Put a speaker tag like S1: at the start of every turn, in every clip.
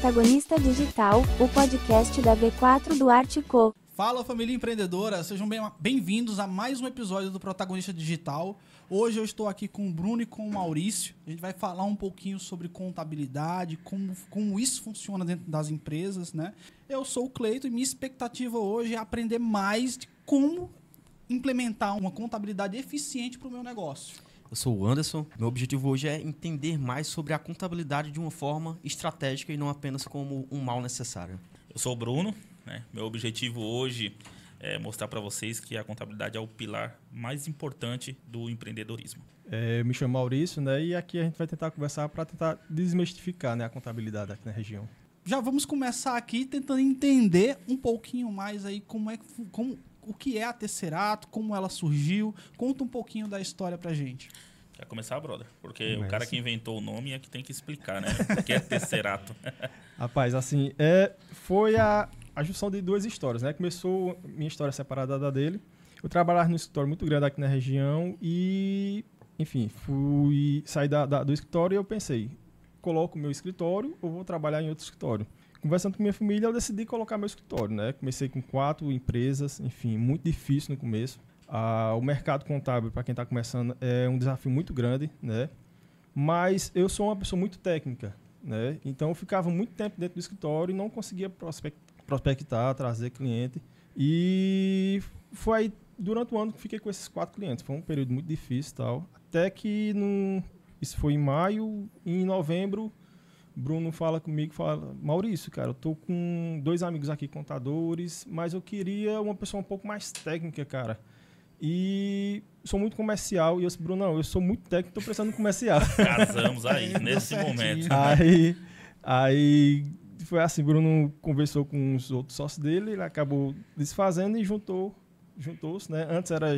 S1: Protagonista Digital, o podcast da V4 do Artico.
S2: Fala família empreendedora, sejam bem- bem-vindos a mais um episódio do Protagonista Digital. Hoje eu estou aqui com o Bruno e com o Maurício. A gente vai falar um pouquinho sobre contabilidade, como, como isso funciona dentro das empresas, né? Eu sou o Cleito e minha expectativa hoje é aprender mais de como implementar uma contabilidade eficiente para o meu negócio.
S3: Eu sou o Anderson. Meu objetivo hoje é entender mais sobre a contabilidade de uma forma estratégica e não apenas como um mal necessário.
S4: Eu sou o Bruno, né? Meu objetivo hoje é mostrar para vocês que a contabilidade é o pilar mais importante do empreendedorismo.
S5: É, eu me chamo Maurício, né? E aqui a gente vai tentar conversar para tentar desmistificar né, a contabilidade aqui na região.
S2: Já vamos começar aqui tentando entender um pouquinho mais aí como é como, o que é a Tesserato, como ela surgiu. Conta um pouquinho da história pra gente.
S4: Quer começar, brother? Porque
S5: Começa.
S4: o cara que inventou o nome é que tem que explicar, né? O que é tesserato.
S5: Rapaz, assim, é, foi a, a junção de duas histórias, né? Começou minha história separada da dele. Eu trabalhava num escritório muito grande aqui na região e, enfim, fui sair da, da- do escritório e eu pensei, coloco meu escritório ou vou trabalhar em outro escritório. Conversando com minha família, eu decidi colocar meu escritório, né? Comecei com quatro empresas, enfim, muito difícil no começo. Ah, o mercado contábil, para quem está começando, é um desafio muito grande, né? Mas eu sou uma pessoa muito técnica, né? Então eu ficava muito tempo dentro do escritório e não conseguia prospec- prospectar, trazer cliente. E foi aí, durante o ano que fiquei com esses quatro clientes. Foi um período muito difícil tal. Até que isso foi em maio, e em novembro, Bruno fala comigo, fala, Maurício, cara, eu tô com dois amigos aqui contadores, mas eu queria uma pessoa um pouco mais técnica, cara. E sou muito comercial. E eu disse, Bruno, não, eu sou muito técnico, tô precisando comercial.
S4: Casamos aí, nesse momento.
S5: aí, aí foi assim, Bruno conversou com os outros sócios dele, ele acabou desfazendo e juntou, juntou-se, né? Antes era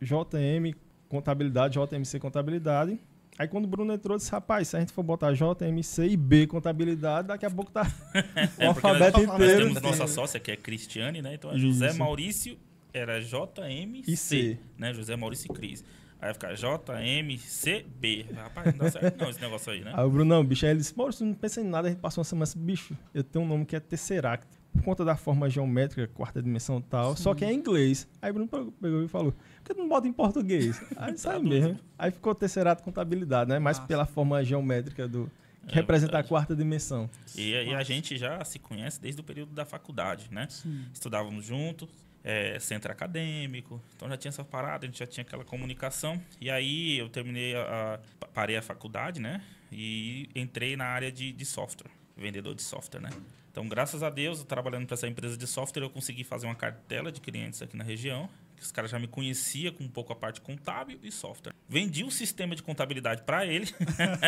S5: JM Contabilidade, JMC Contabilidade. Aí quando o Bruno entrou, disse, rapaz, se a gente for botar JMC e B Contabilidade, daqui a pouco tá o
S4: É, porque
S5: alfabeto
S4: nós, nós
S5: inteiro.
S4: temos nossa sócia, que é Cristiane, né? Então é José
S5: Isso.
S4: Maurício, era JMC,
S5: C.
S4: né? José Maurício e Cris. Aí vai ficar JMCB. Rapaz, não dá certo não esse negócio aí, né?
S5: Aí o Bruno, não, bicho, aí ele disse, Maurício, não pensa em nada, a gente passou uma semana bicho, eu tenho um nome que é Tesseract, por conta da forma geométrica, quarta dimensão e tal, só que é em inglês. Aí o Bruno pegou- e falou, por que tu não bota em português? Aí sai
S4: Traduz.
S5: mesmo. Aí ficou Tesseract Contabilidade, né? Mas
S2: Massa.
S5: pela forma geométrica do... que
S4: É
S5: representa
S4: verdade.
S5: a quarta dimensão.
S4: E, e a gente já se conhece desde o período da faculdade, né? Estudávamos juntos, é, centro acadêmico, então já tinha essa parada, a gente já tinha aquela comunicação. E aí eu terminei, a, a- parei a faculdade, né? E entrei na área de, de software, vendedor de software, né? Então, graças a Deus, eu trabalhando para essa empresa de software, eu consegui fazer uma cartela de clientes aqui na região. que Os caras já me conheciam com um pouco a parte contábil e software. Vendi um sistema de contabilidade para ele.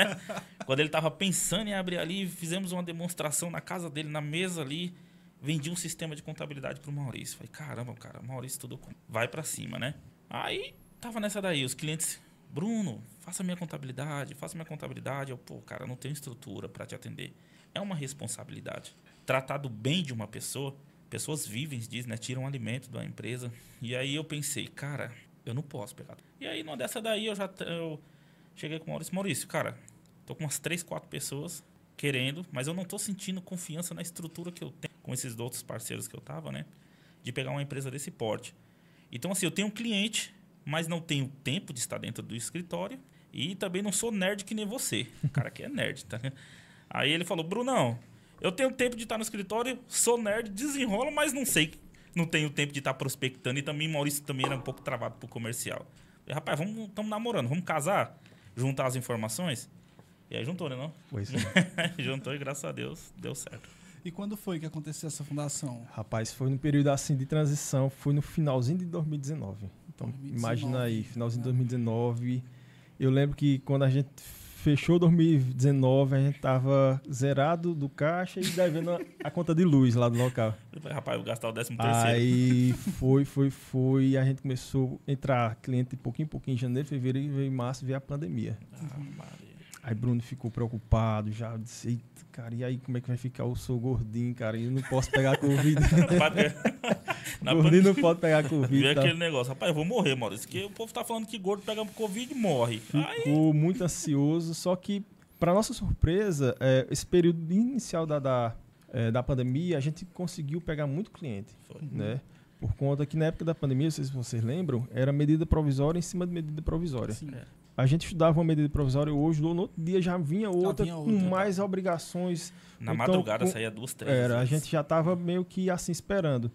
S4: Quando ele estava pensando em abrir ali, fizemos uma demonstração na casa dele, na mesa ali. Vendi um sistema de contabilidade pro Maurício. Falei, caramba, cara, o Maurício tudo vai para cima, né? Aí tava nessa daí, os clientes, Bruno, faça minha contabilidade, faça minha contabilidade. Eu, pô, cara, não tenho estrutura para te atender. É uma responsabilidade. Tratar do bem de uma pessoa, pessoas vivem, diz, né? Tiram alimento da empresa. E aí eu pensei, cara, eu não posso pegar. E aí, numa dessa daí, eu já eu cheguei com o Maurício. Maurício, cara, tô com umas três, quatro pessoas querendo, mas eu não tô sentindo confiança na estrutura que eu tenho com esses outros parceiros que eu tava, né? De pegar uma empresa desse porte. Então, assim, eu tenho um cliente, mas não tenho tempo de estar dentro do escritório e também não sou nerd que nem você. O cara que é nerd, tá? Aí ele falou, Brunão, eu tenho tempo de estar no escritório, sou nerd, desenrolo, mas não sei, não tenho tempo de estar prospectando e também Maurício também era um pouco travado pro comercial. Falei, Rapaz, vamos, estamos namorando, vamos casar, juntar as informações. E aí juntou, né não?
S5: Pois é.
S4: juntou e graças a Deus deu certo.
S2: E quando foi que aconteceu essa fundação?
S5: Rapaz, foi no período assim de transição, foi no finalzinho de 2019. Então,
S2: 2019.
S5: imagina aí, finalzinho de 2019. Eu lembro que quando a gente fechou 2019, a gente tava zerado do caixa e devendo a, a conta de luz lá do local.
S4: Rapaz, vou gastar o décimo terceiro.
S5: Aí foi, foi, foi, e a gente começou a entrar cliente pouquinho em pouquinho, em janeiro, fevereiro, veio março, veio a pandemia.
S4: Ah.
S5: Aí Bruno ficou preocupado, já disse, eita, cara, e aí como é que vai ficar? Eu sou gordinho, cara, e eu não posso pegar Covid. Gordinho não pode pegar Covid.
S4: veio
S5: tá?
S4: aquele negócio, rapaz, eu vou morrer, Maurício. Que o povo tá falando que gordo pega Covid e morre. Aí,
S5: Ficou muito ansioso, só que para nossa surpresa, é, esse período inicial da, da, é, da pandemia, a gente conseguiu pegar muito cliente,
S4: Foi.
S5: né? Por conta que na época da pandemia, não sei se vocês lembram, era medida provisória em cima de medida provisória.
S2: Sim.
S4: É.
S5: A gente estudava uma medida provisória hoje, no outro dia já vinha outra,
S2: vinha
S5: com
S2: outra,
S5: mais obrigações.
S4: Na
S5: Então,
S4: madrugada
S5: com-
S4: saía duas, três.
S5: Era, a
S4: vezes.
S5: gente já estava meio que assim esperando.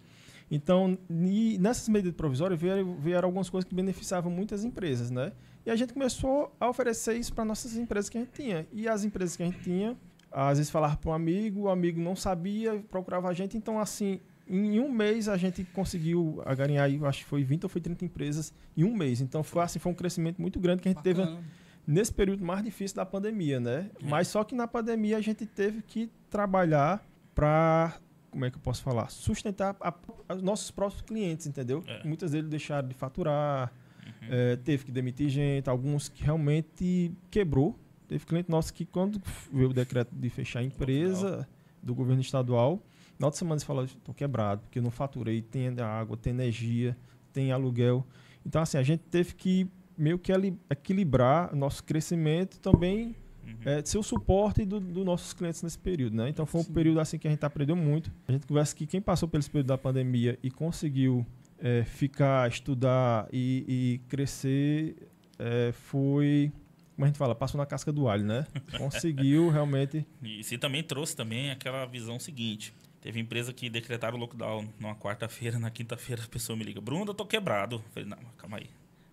S5: Então, nessas medidas provisórias vieram, vieram algumas coisas que beneficiavam muitas empresas, né? E a gente começou a oferecer isso para nossas empresas que a gente tinha. E as empresas que a gente tinha, às vezes falava para um amigo, o amigo não sabia, procurava a gente. Então, assim, em um mês a gente conseguiu ganhar, aí, acho que foi 20 ou foi 30 empresas em um mês. Então, foi assim, foi um crescimento muito grande que a gente teve
S2: Bacana.
S5: nesse período mais difícil da pandemia, né? Mas só que na pandemia a gente teve que trabalhar para, como é que eu posso falar, sustentar a- a- os nossos próprios clientes, entendeu?
S4: É.
S5: Muitas deles deixaram de faturar,
S4: Uhum.
S5: eh, teve que demitir gente, alguns que realmente quebrou. Teve cliente nosso que quando veio o decreto de fechar a empresa do governo estadual, na outra semana eles falaram, estou quebrado, porque eu não faturei, tem água, tem energia, tem aluguel. Então, assim, a gente teve que meio que equilibrar nosso crescimento também
S4: Uhum.
S5: é, ser o suporte dos do nossos clientes nesse período, né? Então foi um
S2: Sim.
S5: período assim que a gente aprendeu muito. A gente conversa que quem passou pelo período da pandemia e conseguiu é, ficar, estudar e, e crescer é, foi, como a gente fala, passou na casca do alho, né? Conseguiu realmente.
S4: E isso também trouxe também aquela visão seguinte. Teve empresa que decretaram lockdown numa quarta-feira, na quinta-feira a pessoa me liga, Bruno, eu tô quebrado. Eu falei, não, calma aí.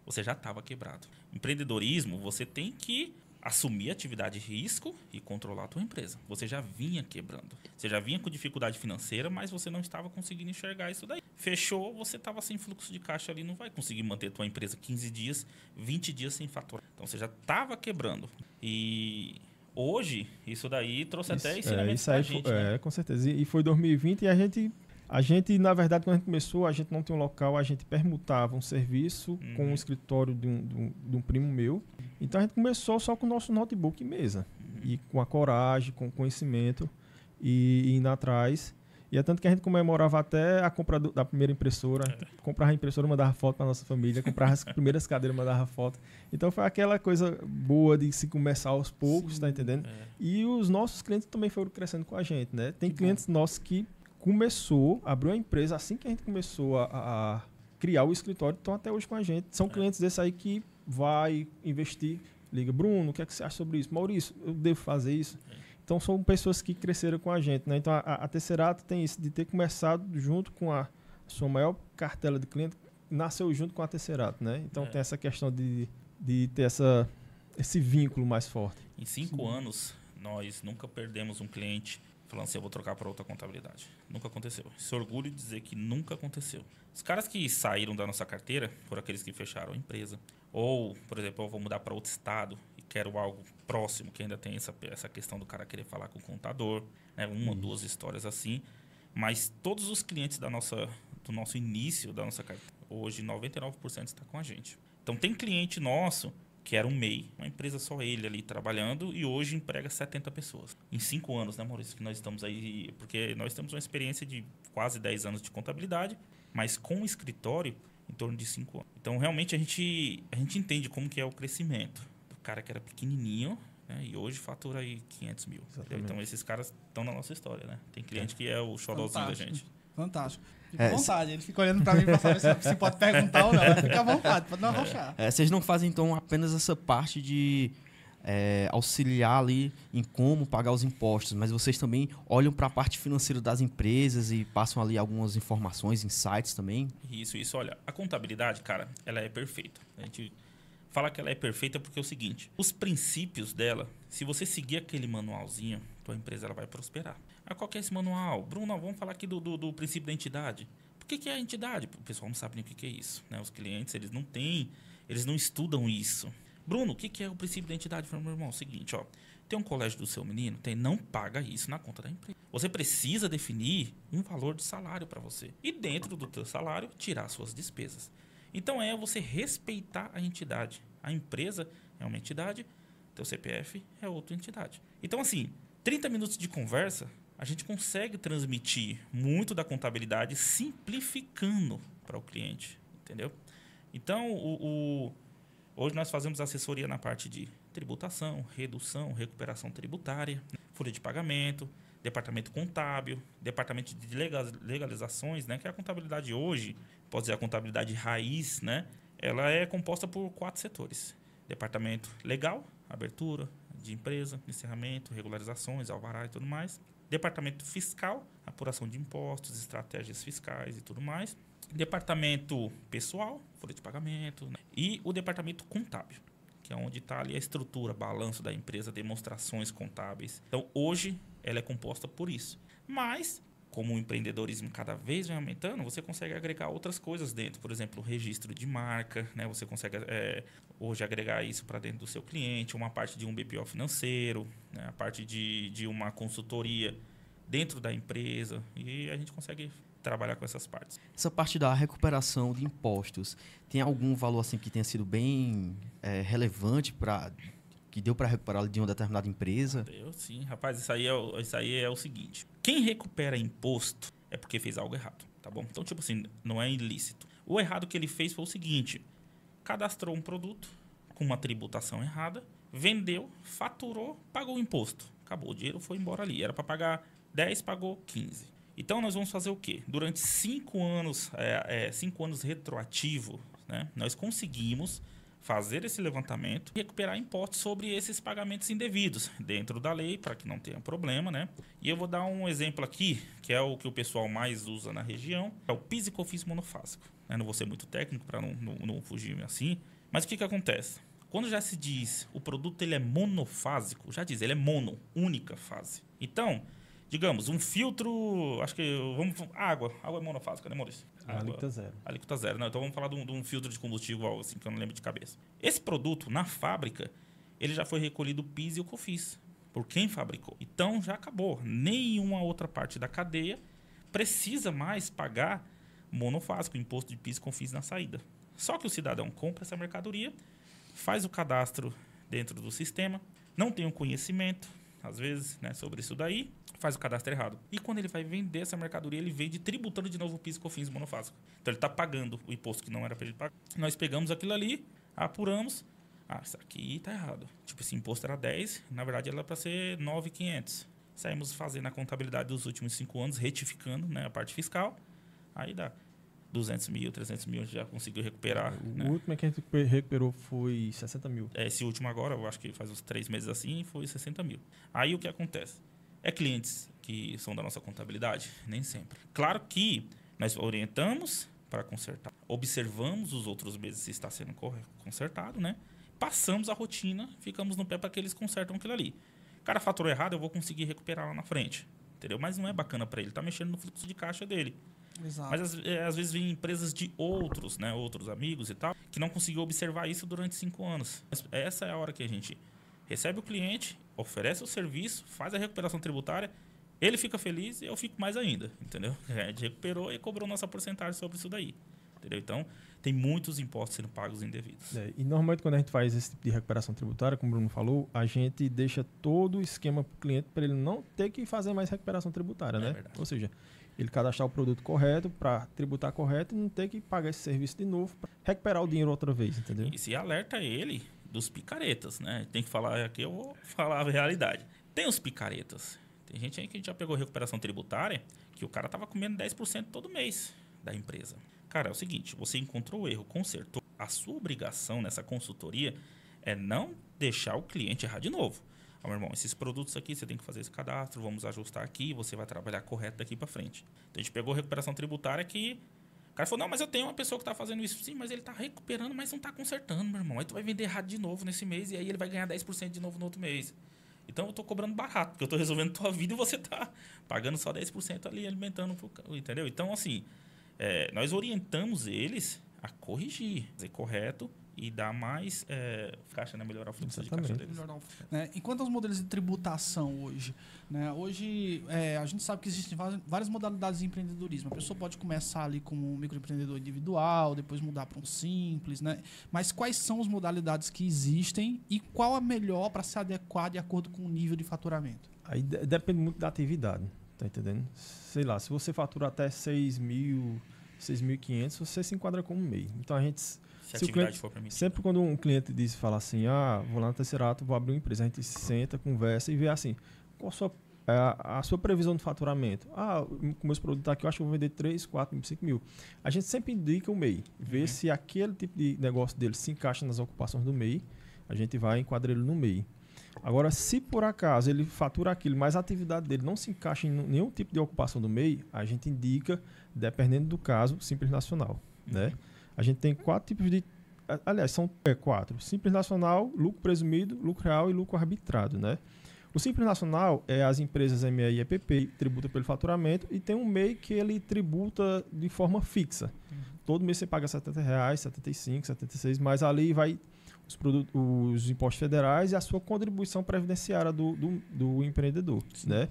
S4: Você já estava quebrado. Empreendedorismo, você tem que assumir atividade de risco e controlar a tua empresa. Você já vinha quebrando. Você já vinha com dificuldade financeira, mas você não estava conseguindo enxergar isso daí. Fechou, você estava sem fluxo de caixa ali, não vai conseguir manter tua empresa 15 dias, 20 dias sem faturar. Então você já estava quebrando. E hoje, isso daí trouxe até
S5: Isso, é,
S4: ensinamentos
S5: isso aí
S4: pra
S5: foi-
S4: gente, né?
S5: é, com certeza. E, e foi 2020 e a gente, a gente, na verdade, quando a gente começou, a gente não tinha um local, a gente permutava um serviço com
S4: Uhum.
S5: um escritório de um, de um- de um primo meu. Então a gente começou só com o nosso notebook e mesa.
S4: Uhum.
S5: E com a coragem, com o conhecimento e, e indo atrás. E é tanto que a gente comemorava até a compra do- da primeira impressora. Gente Comprava a impressora, mandava foto para nossa família. Comprava as primeiras cadeiras, mandava foto. Então foi aquela coisa boa de se começar aos poucos, tá entendendo?
S4: É.
S5: E os nossos clientes também foram crescendo com a gente, né? Tem
S2: Que bom.
S5: clientes nossos que começou, abriu a empresa assim que a gente começou a, a- criar o escritório, estão até hoje com a gente. São clientes desses aí que vai investir, liga, Bruno, o que, é que você acha sobre isso? Maurício, eu devo fazer isso? Então são pessoas que cresceram com a gente, né? Então a, a Tesserato tem isso, de ter começado junto com a sua maior cartela de clientes, nasceu junto com a Tesserato, né? Então
S4: É.
S5: tem essa questão de, de ter essa, esse vínculo mais forte.
S4: Em cinco anos, nós nunca perdemos um cliente falando assim, eu vou trocar para outra contabilidade. Nunca aconteceu. Isso orgulho de dizer que nunca aconteceu. Os caras que saíram da nossa carteira foram aqueles que fecharam a empresa. Ou, por exemplo, eu vou mudar para outro estado quero algo próximo, que ainda tem essa, essa questão do cara querer falar com o contador. Né? Uma, duas histórias assim. Mas todos os clientes da nossa, do nosso início da nossa carteira, hoje 99% está com a gente. Então tem cliente nosso que era um MEI, uma empresa só ele ali trabalhando e hoje emprega 70 pessoas. Em cinco anos, né, Maurício, que nós estamos aí, porque nós temos uma experiência de quase 10 anos de contabilidade, mas com o escritório em torno de cinco anos. Então, realmente, a gente, a gente entende como que é o crescimento cara que era pequenininho né, e hoje fatura aí 500 mil. Então, esses caras estão na nossa história, né? Tem cliente que é o xodózinho da gente.
S2: Fantástico. Fica
S3: É,
S2: à vontade. Ele fica olhando pra mim pra saber se, se pode perguntar ou não. Fica à vontade, pode não arrochar.
S3: É, vocês não fazem, então, apenas essa parte de é, auxiliar ali em como pagar os impostos, mas vocês também olham para a parte financeira das empresas e passam ali algumas informações, insights também.
S4: Isso, isso. Olha, a contabilidade, cara, ela é perfeita. A gente fala que ela é perfeita porque é o seguinte: os princípios dela, se você seguir aquele manualzinho, tua empresa ela vai prosperar. Mas qual que é esse manual? Bruno, vamos falar aqui do, do, do princípio da entidade. Por que, que é a entidade? O pessoal não sabe nem o que, que é isso. Né? Os clientes, eles não têm, eles não estudam isso. Bruno, o que, que é o princípio da entidade? Falei, meu irmão, é o seguinte, ó. Tem um colégio do seu menino? Tem, não paga isso na conta da empresa. Você precisa definir um valor de salário para você. E dentro do teu salário, tirar suas despesas. Então é você respeitar a entidade. A empresa é uma entidade, teu CPF é outra entidade. Então, assim, 30 minutos de conversa, a gente consegue transmitir muito da contabilidade simplificando para o cliente, entendeu? Então, o, o- hoje nós fazemos assessoria na parte de tributação, redução, recuperação tributária, folha de pagamento, departamento contábil, departamento de legal- legalizações, né, que é a contabilidade hoje, pode dizer a contabilidade raiz, né, ela é composta por quatro setores. Departamento legal, abertura de empresa, encerramento, regularizações, alvará e tudo mais. Departamento fiscal, apuração de impostos, estratégias fiscais e tudo mais. Departamento pessoal, folha de pagamento. né? E o departamento contábil, que é onde está ali a estrutura, balanço da empresa, demonstrações contábeis. Então, hoje, ela é composta por isso. Mas, como o empreendedorismo cada vez vem aumentando, você consegue agregar outras coisas dentro. Por exemplo, o registro de marca, né? Você consegue é, hoje agregar isso para dentro do seu cliente, uma parte de um BPO financeiro, né? a parte de, de uma consultoria dentro da empresa. E a gente consegue trabalhar com essas partes.
S3: Essa parte da recuperação de impostos, tem algum valor assim que tenha sido bem é, relevante para que deu para recuperar de uma determinada empresa?
S4: Eu sim, rapaz, isso aí, é, isso aí é o seguinte. Quem recupera imposto é porque fez algo errado, tá bom? Então, tipo assim, não é ilícito. O errado que ele fez foi o seguinte: cadastrou um produto com uma tributação errada, vendeu, faturou, pagou o imposto. Acabou, o dinheiro foi embora ali. Era para pagar 10, pagou 15. Então nós vamos fazer o quê? Durante cinco anos, é, é, cinco anos retroativo, né, nós conseguimos fazer esse levantamento e recuperar impostos sobre esses pagamentos indevidos dentro da lei para que não tenha problema, né? E eu vou dar um exemplo aqui, que é o que o pessoal mais usa na região, é o PIS e COFINS monofásico. né? Não vou ser muito técnico para não, não, não fugir assim, mas o que que acontece? Quando já se diz o produto ele é monofásico, já diz, ele é mono, única fase. Então, digamos, um filtro, acho que vamos água, água é monofásica, né, Maurício? Água-
S5: Alíquota zero.
S4: Alíquota zero. Não, então vamos falar de um, de um filtro de combustível, algo assim, que eu não lembro de cabeça. Esse produto, na fábrica, ele já foi recolhido o PIS e o COFINS, por quem fabricou. Então, já acabou. Nenhuma outra parte da cadeia precisa mais pagar monofásico, imposto de PIS e COFINS na saída. Só que o cidadão compra essa mercadoria, faz o cadastro dentro do sistema, não tem o conhecimento, às vezes, né, sobre isso daí, faz o cadastro errado. E quando ele vai vender essa mercadoria, ele vende tributando de novo o PIS COFINS monofásico. Então ele está pagando o imposto que não era para ele pagar. Nós pegamos aquilo ali, apuramos. Ah, isso aqui tá errado. Tipo, esse imposto era 10, na verdade era para ser 9,500. Saímos fazendo a contabilidade dos últimos cinco anos, retificando né, a parte fiscal. Aí dá 200 mil, 300 mil, a gente já conseguiu recuperar.
S5: O
S4: né?
S5: último que a gente recuperou foi 60 mil.
S4: É, Esse último agora, eu acho que faz uns três meses assim, foi 60 mil. Aí o que acontece? É clientes que são da nossa contabilidade? Nem sempre. Claro que nós orientamos para consertar. Observamos os outros meses se está sendo consertado, né? Passamos a rotina, ficamos no pé para que eles consertam aquilo ali. O cara faturou errado, eu vou conseguir recuperar lá na frente. Entendeu? Mas não é bacana para ele, tá mexendo no fluxo de caixa dele.
S2: Exato.
S4: Mas às, é, às vezes vem empresas de outros, né, outros amigos e tal, que não conseguiu observar isso durante cinco anos. Mas essa é a hora que a gente recebe o cliente, oferece o serviço, faz a recuperação tributária, ele fica feliz e eu fico mais ainda, entendeu? A gente recuperou e cobrou nossa porcentagem sobre isso daí, entendeu? Então, tem muitos impostos sendo pagos indevidos.
S5: É, e normalmente quando a gente faz esse tipo de recuperação tributária, como o Bruno falou, a gente deixa todo o esquema para o cliente para ele não ter que fazer mais recuperação tributária,
S4: É
S5: né?
S4: verdade.
S5: Ou seja, ele cadastrar o produto correto para tributar correto e não ter que pagar esse serviço de novo para recuperar o dinheiro outra vez, entendeu?
S4: E se alerta ele dos picaretas, né? Tem que falar aqui, eu vou falar a realidade. Tem os picaretas. Tem gente aí que já pegou recuperação tributária que o cara tava comendo 10% todo mês da empresa. Cara, é o seguinte, você encontrou o erro, consertou. A sua obrigação nessa consultoria é não deixar o cliente errar de novo. Meu irmão, esses produtos aqui você tem que fazer esse cadastro, vamos ajustar aqui, você vai trabalhar correto daqui para frente. Então a gente pegou recuperação tributária que o cara falou, não, mas eu tenho uma pessoa que está fazendo isso. Sim, mas ele está recuperando, mas não está consertando, meu irmão. Aí tu vai vender errado de novo nesse mês e aí ele vai ganhar 10% de novo no outro mês. Então eu estou cobrando barato, porque eu estou resolvendo tua vida e você está pagando só 10% ali, alimentando, entendeu? Então, assim, é, nós orientamos eles a corrigir, fazer correto e dar mais é, caixa, né? Melhorar o fluxo de caixa
S5: Exatamente.
S4: deles.
S2: Melhorar o- né? Enquanto aos modelos de tributação hoje, né? hoje é, a gente sabe que existem várias modalidades de empreendedorismo. A pessoa pode começar ali como um microempreendedor individual, depois mudar para um simples, né? Mas quais são as modalidades que existem e qual a melhor para se adequar de acordo com o nível de faturamento?
S5: Aí de- depende muito da atividade, tá entendendo? Sei lá, se você fatura até 6 mil, 6.500, você se enquadra como MEI. Então a gente,
S4: Se a
S5: cliente-
S4: for permitida.
S5: Sempre quando um cliente diz, fala assim, ah, vou lá no terceirato, vou abrir uma empresa, a gente senta, conversa e vê assim, qual a sua, é, a, a sua previsão de faturamento? Ah, com meus produtos aqui, eu acho que vou vender 3, 4, 5 mil. A gente sempre indica o MEI, vê
S4: Uhum.
S5: se aquele tipo de negócio dele se encaixa nas ocupações do MEI, a gente vai enquadrar ele no MEI. Agora, se por acaso ele fatura aquilo, mas a atividade dele não se encaixa em nenhum tipo de ocupação do MEI, a gente indica, dependendo do caso, Simples Nacional. Né? A gente tem quatro tipos de. Aliás, são é, quatro: Simples Nacional, lucro presumido, lucro real e lucro arbitrado. Né? O Simples Nacional é as empresas MEI e EPP, tributa pelo faturamento, e tem um MEI que ele tributa de forma fixa. Todo mês você paga 70 reais, 75, 76, mas ali vai os, produtos, os impostos federais e a sua contribuição previdenciária do, do, do empreendedor. Né?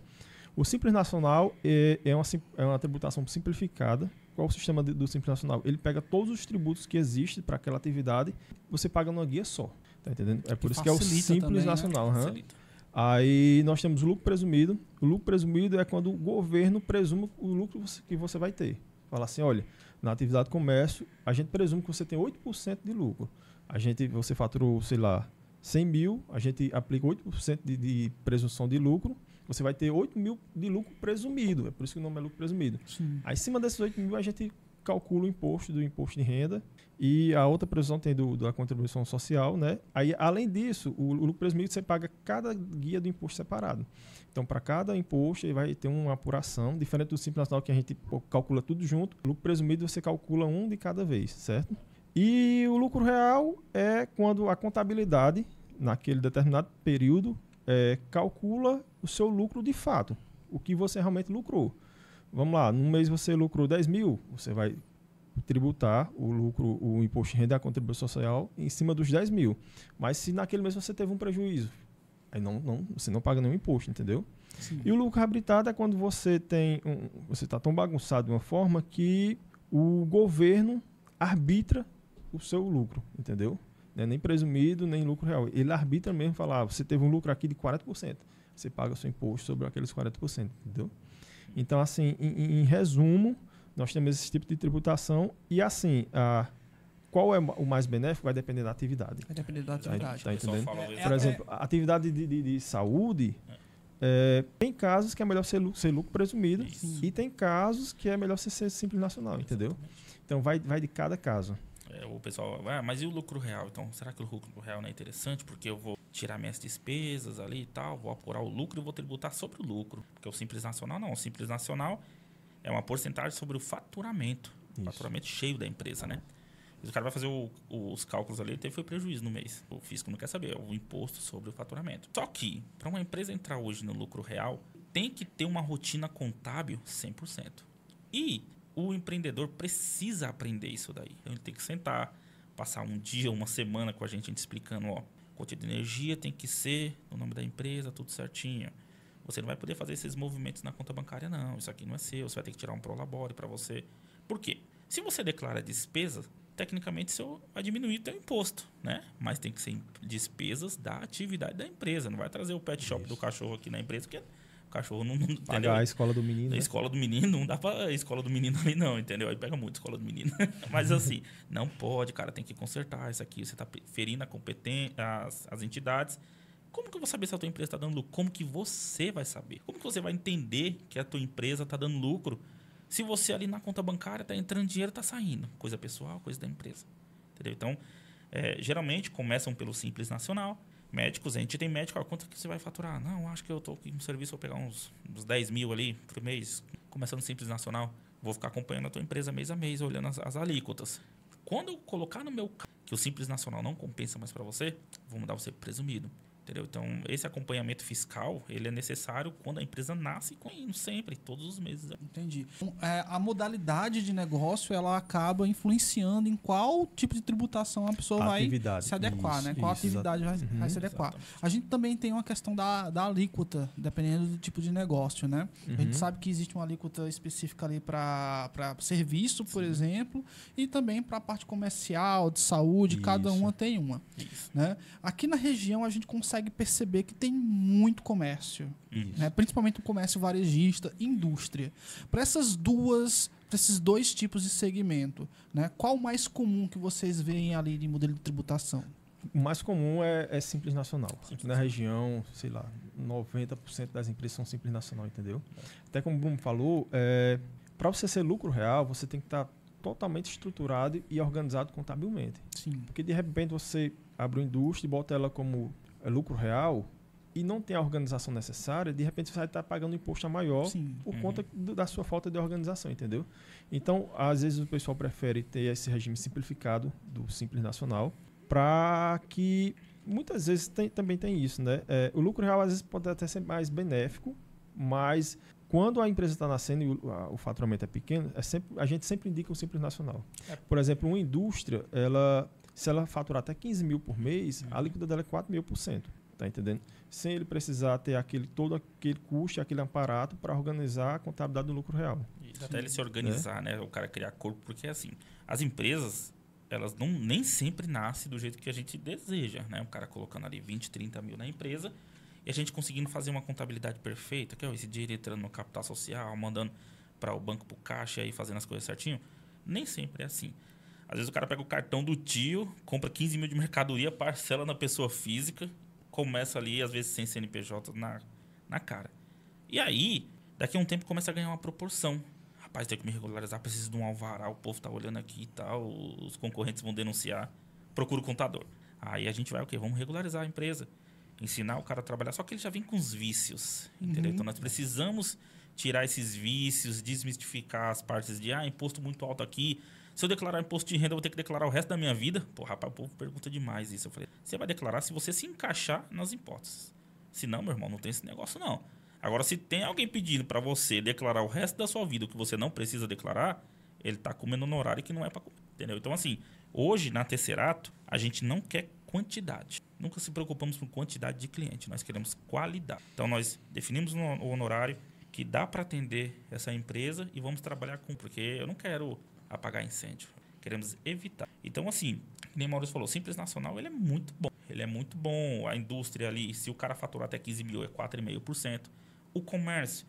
S5: O Simples Nacional é, é, uma, é uma tributação simplificada. Qual o sistema de- do Simples Nacional? Ele pega todos os tributos que existem para aquela atividade, você paga numa guia só. Tá entendendo? É por isso que é o Simples
S2: também, né?
S5: Nacional.
S4: Facilita.
S5: Aí nós temos o lucro presumido. O lucro presumido é quando o governo presume o lucro que você vai ter. Fala assim, olha, na atividade de comércio, a gente presume que você tem 8% de lucro. A gente, você faturou, sei lá, 100 mil, a gente aplica 8% de, de presunção de lucro, você vai ter 8 mil de lucro presumido. É por isso que o nome é lucro presumido.
S2: Sim.
S5: Aí, em cima desses 8 mil, a gente calcula o imposto do imposto de renda e a outra previsão tem do, da contribuição social, né? Aí, além disso, o, o lucro presumido você paga cada guia do imposto separado. Então, para cada imposto, ele vai ter uma apuração, diferente do Simples Nacional, que a gente calcula tudo junto. O lucro presumido você calcula um de cada vez, certo? E o lucro real é quando a contabilidade, naquele determinado período, é, calcula o seu lucro de fato, o que você realmente lucrou. Vamos lá, num mês você lucrou 10 mil, você vai tributar o lucro, o imposto de renda e a contribuição social em cima dos 10 mil. Mas se naquele mês você teve um prejuízo, aí não, não, você não paga nenhum imposto, entendeu?
S2: Sim.
S5: E o lucro habilitado é quando você tem um, você está tão bagunçado de uma forma que o governo arbitra o seu lucro, entendeu? É nem presumido, nem lucro real. Ele arbitra mesmo, fala, ah, você teve um lucro aqui de 40%. Você paga o seu imposto sobre aqueles 40%, entendeu? Então, assim, em, em- resumo, nós temos esse tipo de tributação e, assim, a, qual é o mais benéfico vai depender da atividade.
S2: Vai depender da
S5: Tá,
S2: atividade.
S5: tá
S4: pessoal
S5: entendendo?
S2: É,
S5: Por
S2: é-
S5: exemplo, a atividade de, de- de saúde, é, tem casos que é melhor ser, lu- ser lucro presumido
S4: Isso.
S5: e tem casos que é melhor ser, ser simples nacional, entendeu? Então vai, vai de cada caso.
S4: É, o pessoal, ah, mas e o lucro real? Então, será que o lucro real não é interessante? Porque eu vou tirar minhas despesas ali e tal, vou apurar o lucro e vou tributar sobre o lucro. Porque o Simples Nacional não. O Simples Nacional é uma porcentagem sobre o faturamento.
S5: Isso.
S4: Faturamento cheio da empresa, né? O cara vai fazer o- os cálculos ali, ele teve foi prejuízo no mês. O fisco não quer saber, é o imposto sobre o faturamento. Só que, para uma empresa entrar hoje no lucro real, tem que ter uma rotina contábil 100%. E o empreendedor precisa aprender isso daí. Então, ele tem que sentar, passar um dia, uma semana com a gente, a gente explicando, ó, conta de energia tem que ser no nome da empresa, tudo certinho. Você não vai poder fazer esses movimentos na conta bancária, não. Isso aqui não é seu. Você vai ter que tirar um prolabore para você. Por quê? Se você declara despesa, tecnicamente seu vai diminuir o teu imposto, né? Mas tem que ser despesas da atividade da empresa. Não vai trazer o pet shop do cachorro aqui na empresa, porque cachorro não, não entendeu?
S5: Pagar a escola do menino.
S4: Na
S5: né?
S4: escola do menino, não dá pra escola do menino ali não, entendeu? Aí pega muito escola do menino. Mas assim, não pode, cara, tem que consertar isso aqui. Você tá ferindo a competência, as, as entidades. Como que eu vou saber se a tua empresa está dando lucro? Como que você vai saber? Como que você vai entender que a tua empresa está dando lucro? Se você ali na conta bancária está entrando dinheiro, está saindo. Coisa pessoal, coisa da empresa. Entendeu? Então, é, geralmente começam pelo Simples Nacional. Médicos, a gente tem médico, ah, quanto que você vai faturar? Não, acho que eu estou aqui no serviço, vou pegar uns, uns 10 mil ali por mês, começando Simples Nacional. Vou ficar acompanhando a tua empresa mês a mês, olhando as, as alíquotas. Quando eu colocar no meu que o Simples Nacional não compensa mais para você, vou mudar você presumido. Entendeu? Então, esse acompanhamento fiscal, ele é necessário quando a empresa nasce com indo sempre, todos os meses.
S2: Entendi. Então, é, a modalidade de negócio ela acaba influenciando em qual tipo de tributação a pessoa vai
S5: Atividade.
S2: se adequar,
S5: Isso,
S2: né? Qual
S5: isso,
S2: atividade vai,
S5: Uhum.
S2: vai se adequar.
S4: Exatamente.
S2: A gente também tem uma questão da, da alíquota, dependendo do tipo de negócio, né? A
S5: Uhum.
S2: gente sabe que existe uma alíquota específica ali para serviço, por exemplo, e também para a parte comercial, de saúde, cada
S5: Isso.
S2: uma tem uma.
S4: Isso.
S2: Né? Aqui na região a gente consegue perceber que tem muito comércio, né? principalmente o comércio varejista, indústria. Para essas duas, esses dois tipos de segmento, né? Qual o mais comum que vocês veem ali de modelo de tributação?
S5: O mais comum é, é Simples Nacional. Na região, sei lá, 90% das empresas são Simples Nacional, entendeu? Até como o Bruno falou, é, para você ser lucro real, você tem que estar totalmente estruturado e organizado contabilmente.
S2: Sim.
S5: Porque de repente você abre uma indústria e bota ela como é, lucro real e não tem a organização necessária, de repente você vai estar pagando um imposto maior
S2: Sim.
S5: por
S4: Uhum.
S5: conta do- da sua falta de organização, entendeu? Então, às vezes o pessoal prefere ter esse regime simplificado do Simples Nacional para que muitas vezes tem- também tem isso, né? É, o lucro real às vezes pode até ser mais benéfico, mas quando a empresa está nascendo e o, a- o faturamento é pequeno, é sempre, a gente sempre indica o Simples Nacional. Por exemplo, uma indústria, ela, se ela faturar até 15 mil por mês, a alíquota dela é 4 mil por cento. Tá entendendo? Sem ele precisar ter aquele, todo aquele custo, aquele aparato para organizar a contabilidade do lucro real.
S4: E até ele se organizar, né? O cara criar corpo, porque assim, as empresas, elas não nem sempre nascem do jeito que a gente deseja, né? O cara colocando ali 20, 30 mil na empresa e a gente conseguindo fazer uma contabilidade perfeita, que é esse dinheiro entrando no capital social, mandando para o banco pro caixa e fazendo as coisas certinho. Nem sempre é assim. Às vezes o cara pega o cartão do tio, compra 15 mil de mercadoria, parcela na pessoa física, começa ali, às vezes sem CNPJ na, na cara. E aí, daqui a um tempo começa a ganhar uma proporção. Rapaz, tem que me regularizar, preciso de um alvará, o povo tá olhando aqui e tal, os concorrentes vão denunciar. Procura o contador. Aí a gente vai o quê? Vamos regularizar a empresa. Ensinar o cara a trabalhar, só que ele já vem com os vícios, entendeu?
S2: Uhum.
S4: Então nós precisamos tirar esses vícios, desmistificar as partes de, ah, imposto muito alto aqui. Se eu declarar imposto de renda, eu vou ter que declarar o resto da minha vida? Pô, rapaz, o povo pergunta demais isso. Eu falei, você vai declarar se você se encaixar nas hipóteses. Se não, meu irmão, não tem esse negócio não. Agora, se tem alguém pedindo para você declarar o resto da sua vida o que você não precisa declarar, ele tá comendo no horário que não é para comer, entendeu? Então, assim, hoje na Tesserato, a gente não quer quantidade. Nunca se preocupamos com quantidade de cliente, nós queremos qualidade. Então, nós definimos o honorário que dá para atender essa empresa e vamos trabalhar com, porque eu não quero apagar incêndio. Queremos evitar. Então, assim, nem Maurício falou, Simples Nacional ele é muito bom. Ele é muito bom. A indústria ali, se o cara faturar até 15 mil, é 4,5%. O comércio,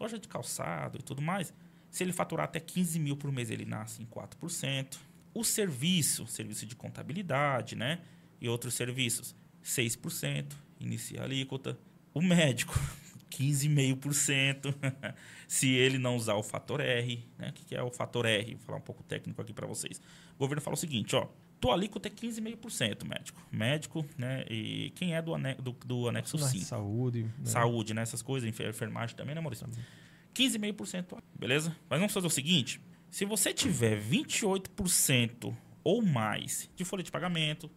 S4: loja de calçado e tudo mais, se ele faturar até 15 mil por mês, ele nasce em 4%. O serviço, serviço de contabilidade, né? E outros serviços, 6%, inicia a alíquota. O médico, 15,5%. se ele não usar o fator R, né? O que é o fator R? Vou falar um pouco técnico aqui para vocês. O governo fala o seguinte, ó. Tua alíquota é 15,5%, médico. Médico, né? E quem é do, ane do, do anexo
S5: Na
S4: 5?
S5: Saúde. né?
S4: Saúde, né? Essas coisas, enfer- enfermagem também, né, Maurício? 15,5%, beleza? Mas vamos fazer o seguinte: se você tiver 28% ou mais de folha de pagamento,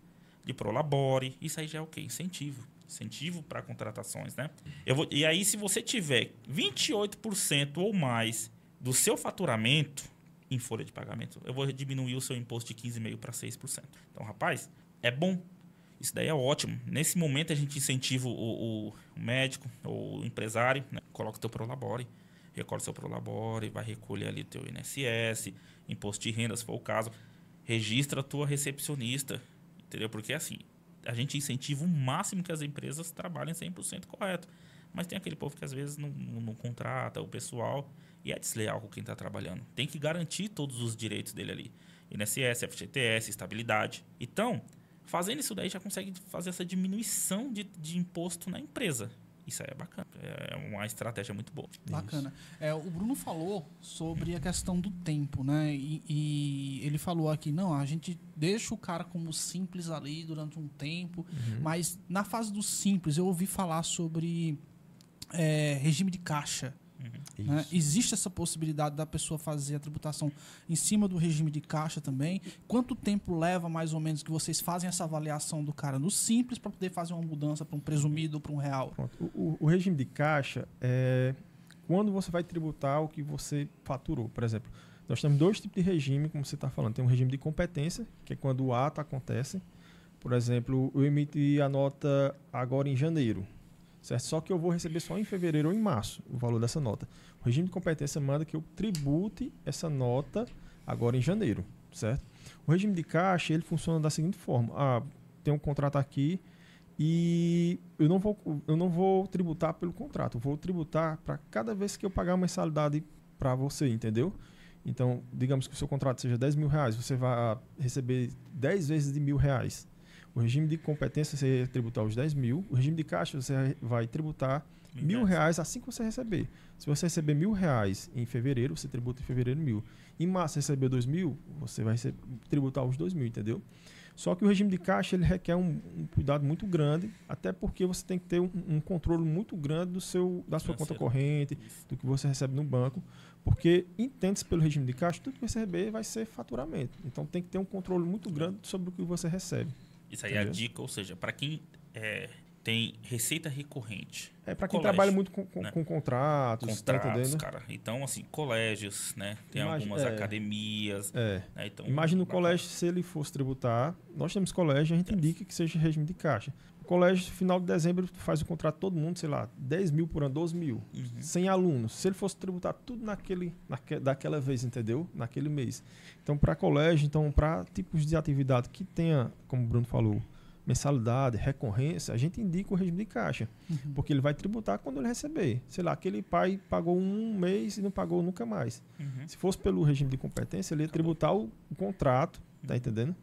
S4: de Prolabore, isso aí já é o quê? Incentivo. Incentivo para contratações, né? Eu vou, e aí, se você tiver 28% ou mais do seu faturamento em folha de pagamento, eu vou diminuir o seu imposto de 15,5% para 6%. Então, rapaz, é bom. Isso daí é ótimo. Nesse momento a gente incentiva o, o- médico ou o empresário, né? coloca o teu Prolabore, recolhe seu Prolabore, vai recolher ali o teu INSS, imposto de renda, se for o caso, registra a tua recepcionista, entendeu? Porque assim, a gente incentiva o máximo que as empresas trabalhem 100% correto. Mas tem aquele povo que às vezes não, não- contrata o pessoal e é desleal com quem está trabalhando. Tem que garantir todos os direitos dele ali. INSS, FGTS, estabilidade. Então, fazendo isso daí já consegue fazer essa diminuição de, de imposto na empresa. Isso aí é bacana. É uma estratégia muito boa.
S2: Bacana. É, o Bruno falou sobre a questão do tempo, né? E, e ele falou aqui, não, a gente deixa o cara como simples ali durante um tempo, mas na fase do simples eu ouvi falar sobre é, regime de caixa. Né?
S5: Isso.
S2: Existe essa possibilidade da pessoa fazer a tributação em cima do regime de caixa também? Quanto tempo leva mais ou menos que vocês fazem essa avaliação do cara no simples para poder fazer uma mudança para um presumido ou para um real?
S5: Pronto. O, o- o regime de caixa é quando você vai tributar o que você faturou. Por exemplo, nós temos dois tipos de regime, como você está falando. Tem um regime de competência, que é quando o ato acontece. Por exemplo, eu emiti a nota agora em janeiro, certo? Só que eu vou receber só em fevereiro ou em março o valor dessa nota. O regime de competência manda que eu tribute essa nota agora em janeiro, certo? O regime de caixa ele funciona da seguinte forma: ah, tem um contrato aqui e eu não vou, eu não vou tributar pelo contrato, vou tributar para cada vez que eu pagar uma mensalidade para você, entendeu? Então, digamos que o seu contrato seja 10 mil reais, você vai receber 10 vezes de mil reais. O regime de competência você vai tributar os 10 mil. O regime de caixa você vai tributar mil reais assim que você receber. Se você receber mil reais em fevereiro, você tributa em fevereiro mil. Em março, você receber dois mil, você vai tributar os dois mil, entendeu? Só que o regime de caixa ele requer um, um cuidado muito grande, até porque você tem que ter um, um controle muito grande do seu, da sua conta corrente, do que você recebe no banco, porque entende-se pelo regime de caixa, tudo que você receber vai ser faturamento. Então tem que ter um controle muito grande sobre o que você recebe.
S4: Isso aí Entendeu? é a dica, ou seja, para quem é, tem receita recorrente.
S5: É para quem colégio, trabalha muito com, com, né? com contratos,
S4: tá contratos, tá cara. Então, assim, colégios, né? Tem algumas é, academias.
S5: É. Né? Então, Imagina o colégio, se ele fosse tributar, nós temos colégio, a gente indica que seja regime de caixa. O colégio, final de dezembro, faz o contrato todo mundo, sei lá, 10 mil por ano, 12 mil, uhum. 100 alunos. Se ele fosse tributar tudo naquele, naque, daquela vez, entendeu? Naquele mês. Então, para colégio, então, para tipos de atividade que tenha, como o Bruno falou, mensalidade, recorrência, a gente indica o regime de caixa. Uhum. Porque ele vai tributar quando ele receber. Sei lá, aquele pai pagou um mês e não pagou nunca mais. Uhum. Se fosse pelo regime de competência, ele ia tributar o, o contrato, tá uhum. entendendo?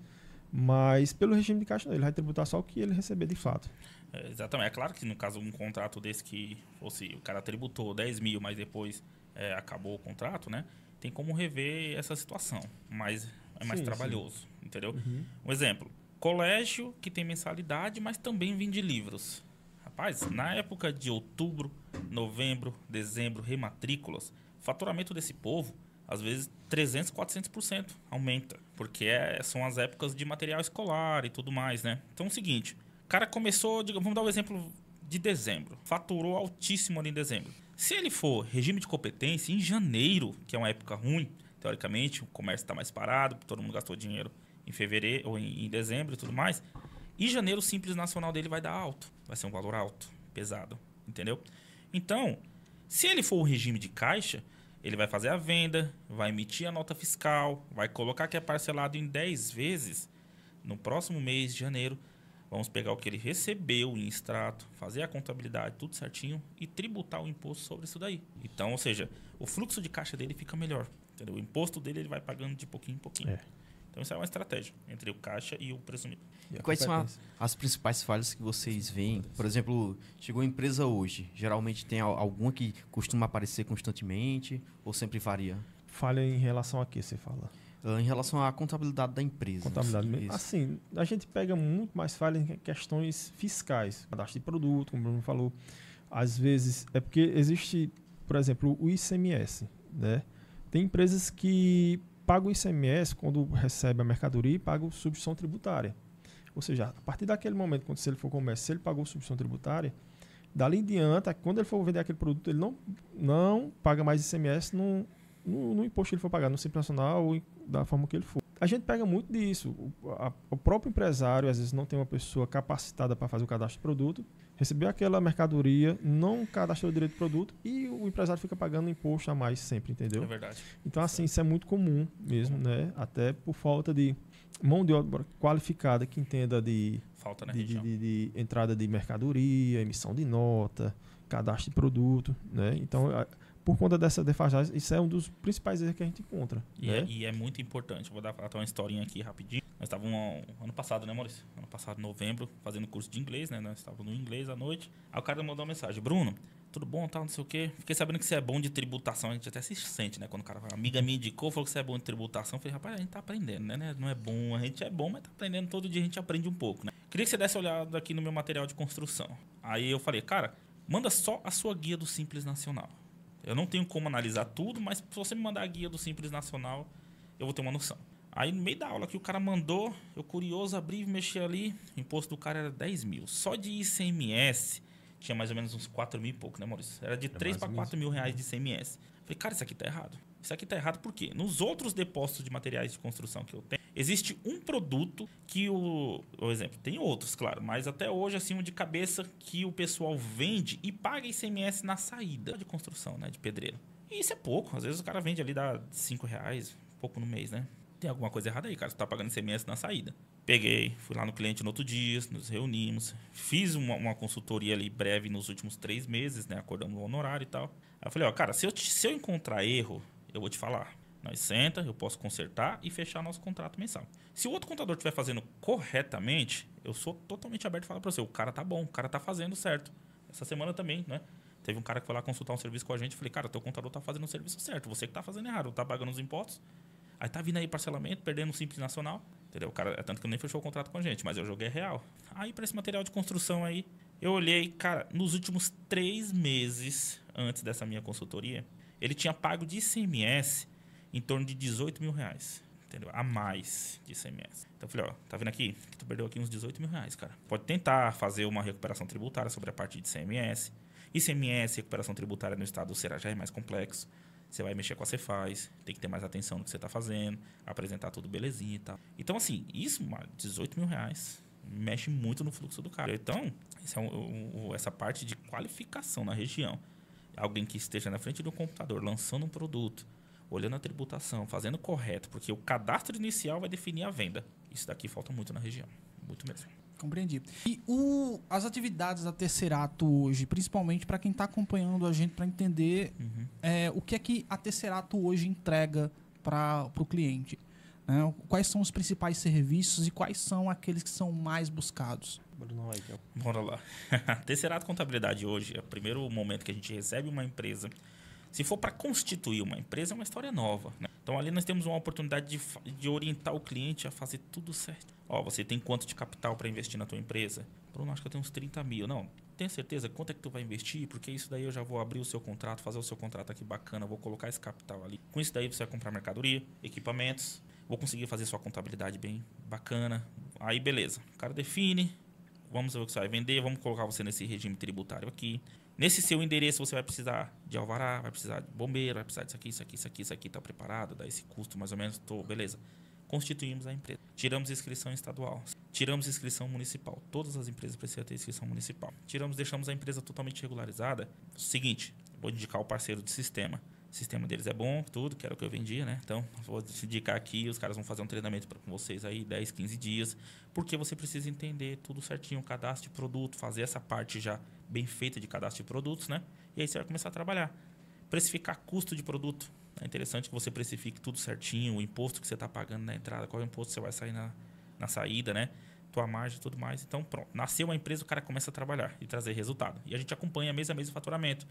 S5: Mas pelo regime de caixa, não, ele vai tributar só o que ele receber de fato.
S4: É, exatamente. É claro que no caso um contrato desse que fosse o cara tributou 10 mil, mas depois é, acabou o contrato, né? Tem como rever essa situação. Mas é mais sim, trabalhoso, sim. entendeu? Uhum. Um exemplo colégio que tem mensalidade, mas também vende livros. Rapaz, na época de outubro, novembro, dezembro, rematrículas, faturamento desse povo, às vezes 300, 400% aumenta, porque é, são as épocas de material escolar e tudo mais, né? Então é o seguinte, o cara começou, digamos, vamos dar o um exemplo de dezembro, faturou altíssimo ali em dezembro. Se ele for regime de competência em janeiro, que é uma época ruim, teoricamente, o comércio está mais parado, todo mundo gastou dinheiro em fevereiro ou em, em dezembro e tudo mais. E janeiro o simples nacional dele vai dar alto, vai ser um valor alto, pesado, entendeu? Então, se ele for o regime de caixa, ele vai fazer a venda, vai emitir a nota fiscal, vai colocar que é parcelado em 10 vezes. No próximo mês de janeiro, vamos pegar o que ele recebeu em extrato, fazer a contabilidade, tudo certinho e tributar o imposto sobre isso daí. Então, ou seja, o fluxo de caixa dele fica melhor. Entendeu? O imposto dele ele vai pagando de pouquinho em pouquinho. É. Então isso é uma estratégia entre o caixa e o presumido.
S3: E quais são a, as principais falhas que vocês veem? Por exemplo, chegou a empresa hoje, geralmente tem alguma que costuma aparecer constantemente ou sempre varia?
S5: Falha em relação a que você fala?
S3: Uh, em relação à contabilidade da empresa.
S5: Contabilidade mesmo. Assim, a gente pega muito mais falhas em questões fiscais, cadastro de produto, como o Bruno falou. Às vezes, é porque existe, por exemplo, o ICMS, né? Tem empresas que paga o ICMS quando recebe a mercadoria e paga a substituição tributária. Ou seja, a partir daquele momento, quando se ele for comércio, se ele pagou a substituição tributária, dali em diante, quando ele for vender aquele produto, ele não, não paga mais ICMS no, no, no imposto que ele for pagar, no Simples Nacional ou da forma que ele for. A gente pega muito disso. O, a, o próprio empresário, às vezes, não tem uma pessoa capacitada para fazer o cadastro de produto, recebeu aquela mercadoria, não cadastrou o direito do produto e o empresário fica pagando imposto a mais sempre, entendeu?
S4: É verdade.
S5: Então, assim, isso é muito comum mesmo, né? Até por falta de mão de obra qualificada que entenda de,
S4: falta
S5: de,
S4: de,
S5: de, de entrada de mercadoria, emissão de nota, cadastro de produto, né? Então, por conta dessa defasagem, isso é um dos principais erros que a gente encontra.
S4: E,
S5: né?
S4: é, e é, muito importante. Vou dar uma historinha aqui rapidinho. Nós estávamos ano passado, né, Maurício? Ano passado, novembro, fazendo curso de inglês, né? Nós estávamos no inglês à noite. Aí o cara mandou uma mensagem: Bruno, tudo bom, tal, não sei o quê. Fiquei sabendo que você é bom de tributação. A gente até se sente, né? Quando o cara fala, amiga me indicou, falou que você é bom de tributação. Eu falei, rapaz, a gente tá aprendendo, né? Não é bom, a gente é bom, mas tá aprendendo. Todo dia a gente aprende um pouco, né? Queria que você desse olhada aqui no meu material de construção. Aí eu falei, cara, manda só a sua guia do Simples Nacional. Eu não tenho como analisar tudo, mas se você me mandar a guia do Simples Nacional, eu vou ter uma noção. Aí no meio da aula que o cara mandou, eu curioso, abri e mexi ali, o imposto do cara era 10 mil. Só de ICMS tinha mais ou menos uns 4 mil e pouco, né, Maurício? Era de é 3 para 4 mil reais de ICMS. Falei, cara, isso aqui tá errado. Isso aqui tá errado por quê? Nos outros depósitos de materiais de construção que eu tenho, existe um produto que o. Por exemplo, tem outros, claro, mas até hoje, assim, um de cabeça que o pessoal vende e paga ICMS na saída de construção, né? De pedreiro. E isso é pouco. Às vezes o cara vende ali, dá 5 reais, pouco no mês, né? Tem alguma coisa errada aí, cara. Você tá pagando ICMS na saída. Peguei, fui lá no cliente no outro dia, nos reunimos, fiz uma, uma consultoria ali breve nos últimos três meses, né? Acordamos o honorário e tal. Aí eu falei, ó, cara, se eu, se eu encontrar erro, eu vou te falar. Nós senta, eu posso consertar e fechar nosso contrato mensal. Se o outro contador estiver fazendo corretamente, eu sou totalmente aberto a falar para você, o cara tá bom, o cara tá fazendo certo. Essa semana também, né? Teve um cara que foi lá consultar um serviço com a gente, falei, cara, teu contador tá fazendo o serviço certo, você que tá fazendo errado, tá pagando os impostos. Aí tá vindo aí parcelamento, perdendo o Simples Nacional. Entendeu? O cara, é tanto que nem fechou o contrato com a gente, mas eu joguei real. Aí, para esse material de construção aí, eu olhei, cara, nos últimos três meses antes dessa minha consultoria, ele tinha pago de ICMS em torno de 18 mil reais. Entendeu? A mais de ICMS. Então eu falei, ó, tá vendo aqui? Que tu perdeu aqui uns 18 mil reais, cara. Pode tentar fazer uma recuperação tributária sobre a parte de ICMS. ICMS, recuperação tributária no estado será já é mais complexo. Você vai mexer com a Cefaz, tem que ter mais atenção no que você está fazendo, apresentar tudo belezinha e tal. Então, assim, isso, 18 mil reais, mexe muito no fluxo do cara. Então, é essa parte de qualificação na região. Alguém que esteja na frente do computador, lançando um produto, olhando a tributação, fazendo correto, porque o cadastro inicial vai definir a venda. Isso daqui falta muito na região. Muito mesmo.
S2: Compreendi. E o, as atividades da Tesserato hoje, principalmente para quem está acompanhando a gente para entender uhum. é, o que é que a Tesserato hoje entrega para o cliente. Né? Quais são os principais serviços e quais são aqueles que são mais buscados?
S4: Bora lá. Tesserato Contabilidade hoje é o primeiro momento que a gente recebe uma empresa se for para constituir uma empresa, é uma história nova. Né? Então ali nós temos uma oportunidade de, de orientar o cliente a fazer tudo certo. Ó, você tem quanto de capital para investir na tua empresa? Bruno, acho que eu tenho uns 30 mil. Não, tem certeza quanto é que tu vai investir? Porque isso daí eu já vou abrir o seu contrato, fazer o seu contrato aqui bacana, vou colocar esse capital ali. Com isso daí você vai comprar mercadoria, equipamentos, vou conseguir fazer sua contabilidade bem bacana. Aí beleza, o cara define, vamos ver o que você vai vender, vamos colocar você nesse regime tributário aqui. Nesse seu endereço você vai precisar de alvará, vai precisar de bombeiro, vai precisar disso aqui, isso aqui, isso aqui, isso aqui, está preparado, dá esse custo mais ou menos, tô, beleza. Constituímos a empresa. Tiramos inscrição estadual. Tiramos inscrição municipal. Todas as empresas precisam ter inscrição municipal. Tiramos, deixamos a empresa totalmente regularizada. Seguinte, vou indicar o parceiro de sistema. O sistema deles é bom, tudo, que era o que eu vendia, né? Então, vou indicar aqui, os caras vão fazer um treinamento com vocês aí, 10, 15 dias, porque você precisa entender tudo certinho, o cadastro de produto, fazer essa parte já bem feita de cadastro de produtos, né? E aí você vai começar a trabalhar. Precificar custo de produto. É interessante que você precifique tudo certinho, o imposto que você está pagando na entrada, qual é imposto você vai sair na, na saída, né? Tua margem e tudo mais. Então, pronto. Nasceu uma empresa, o cara começa a trabalhar e trazer resultado. E a gente acompanha mês a mês o faturamento.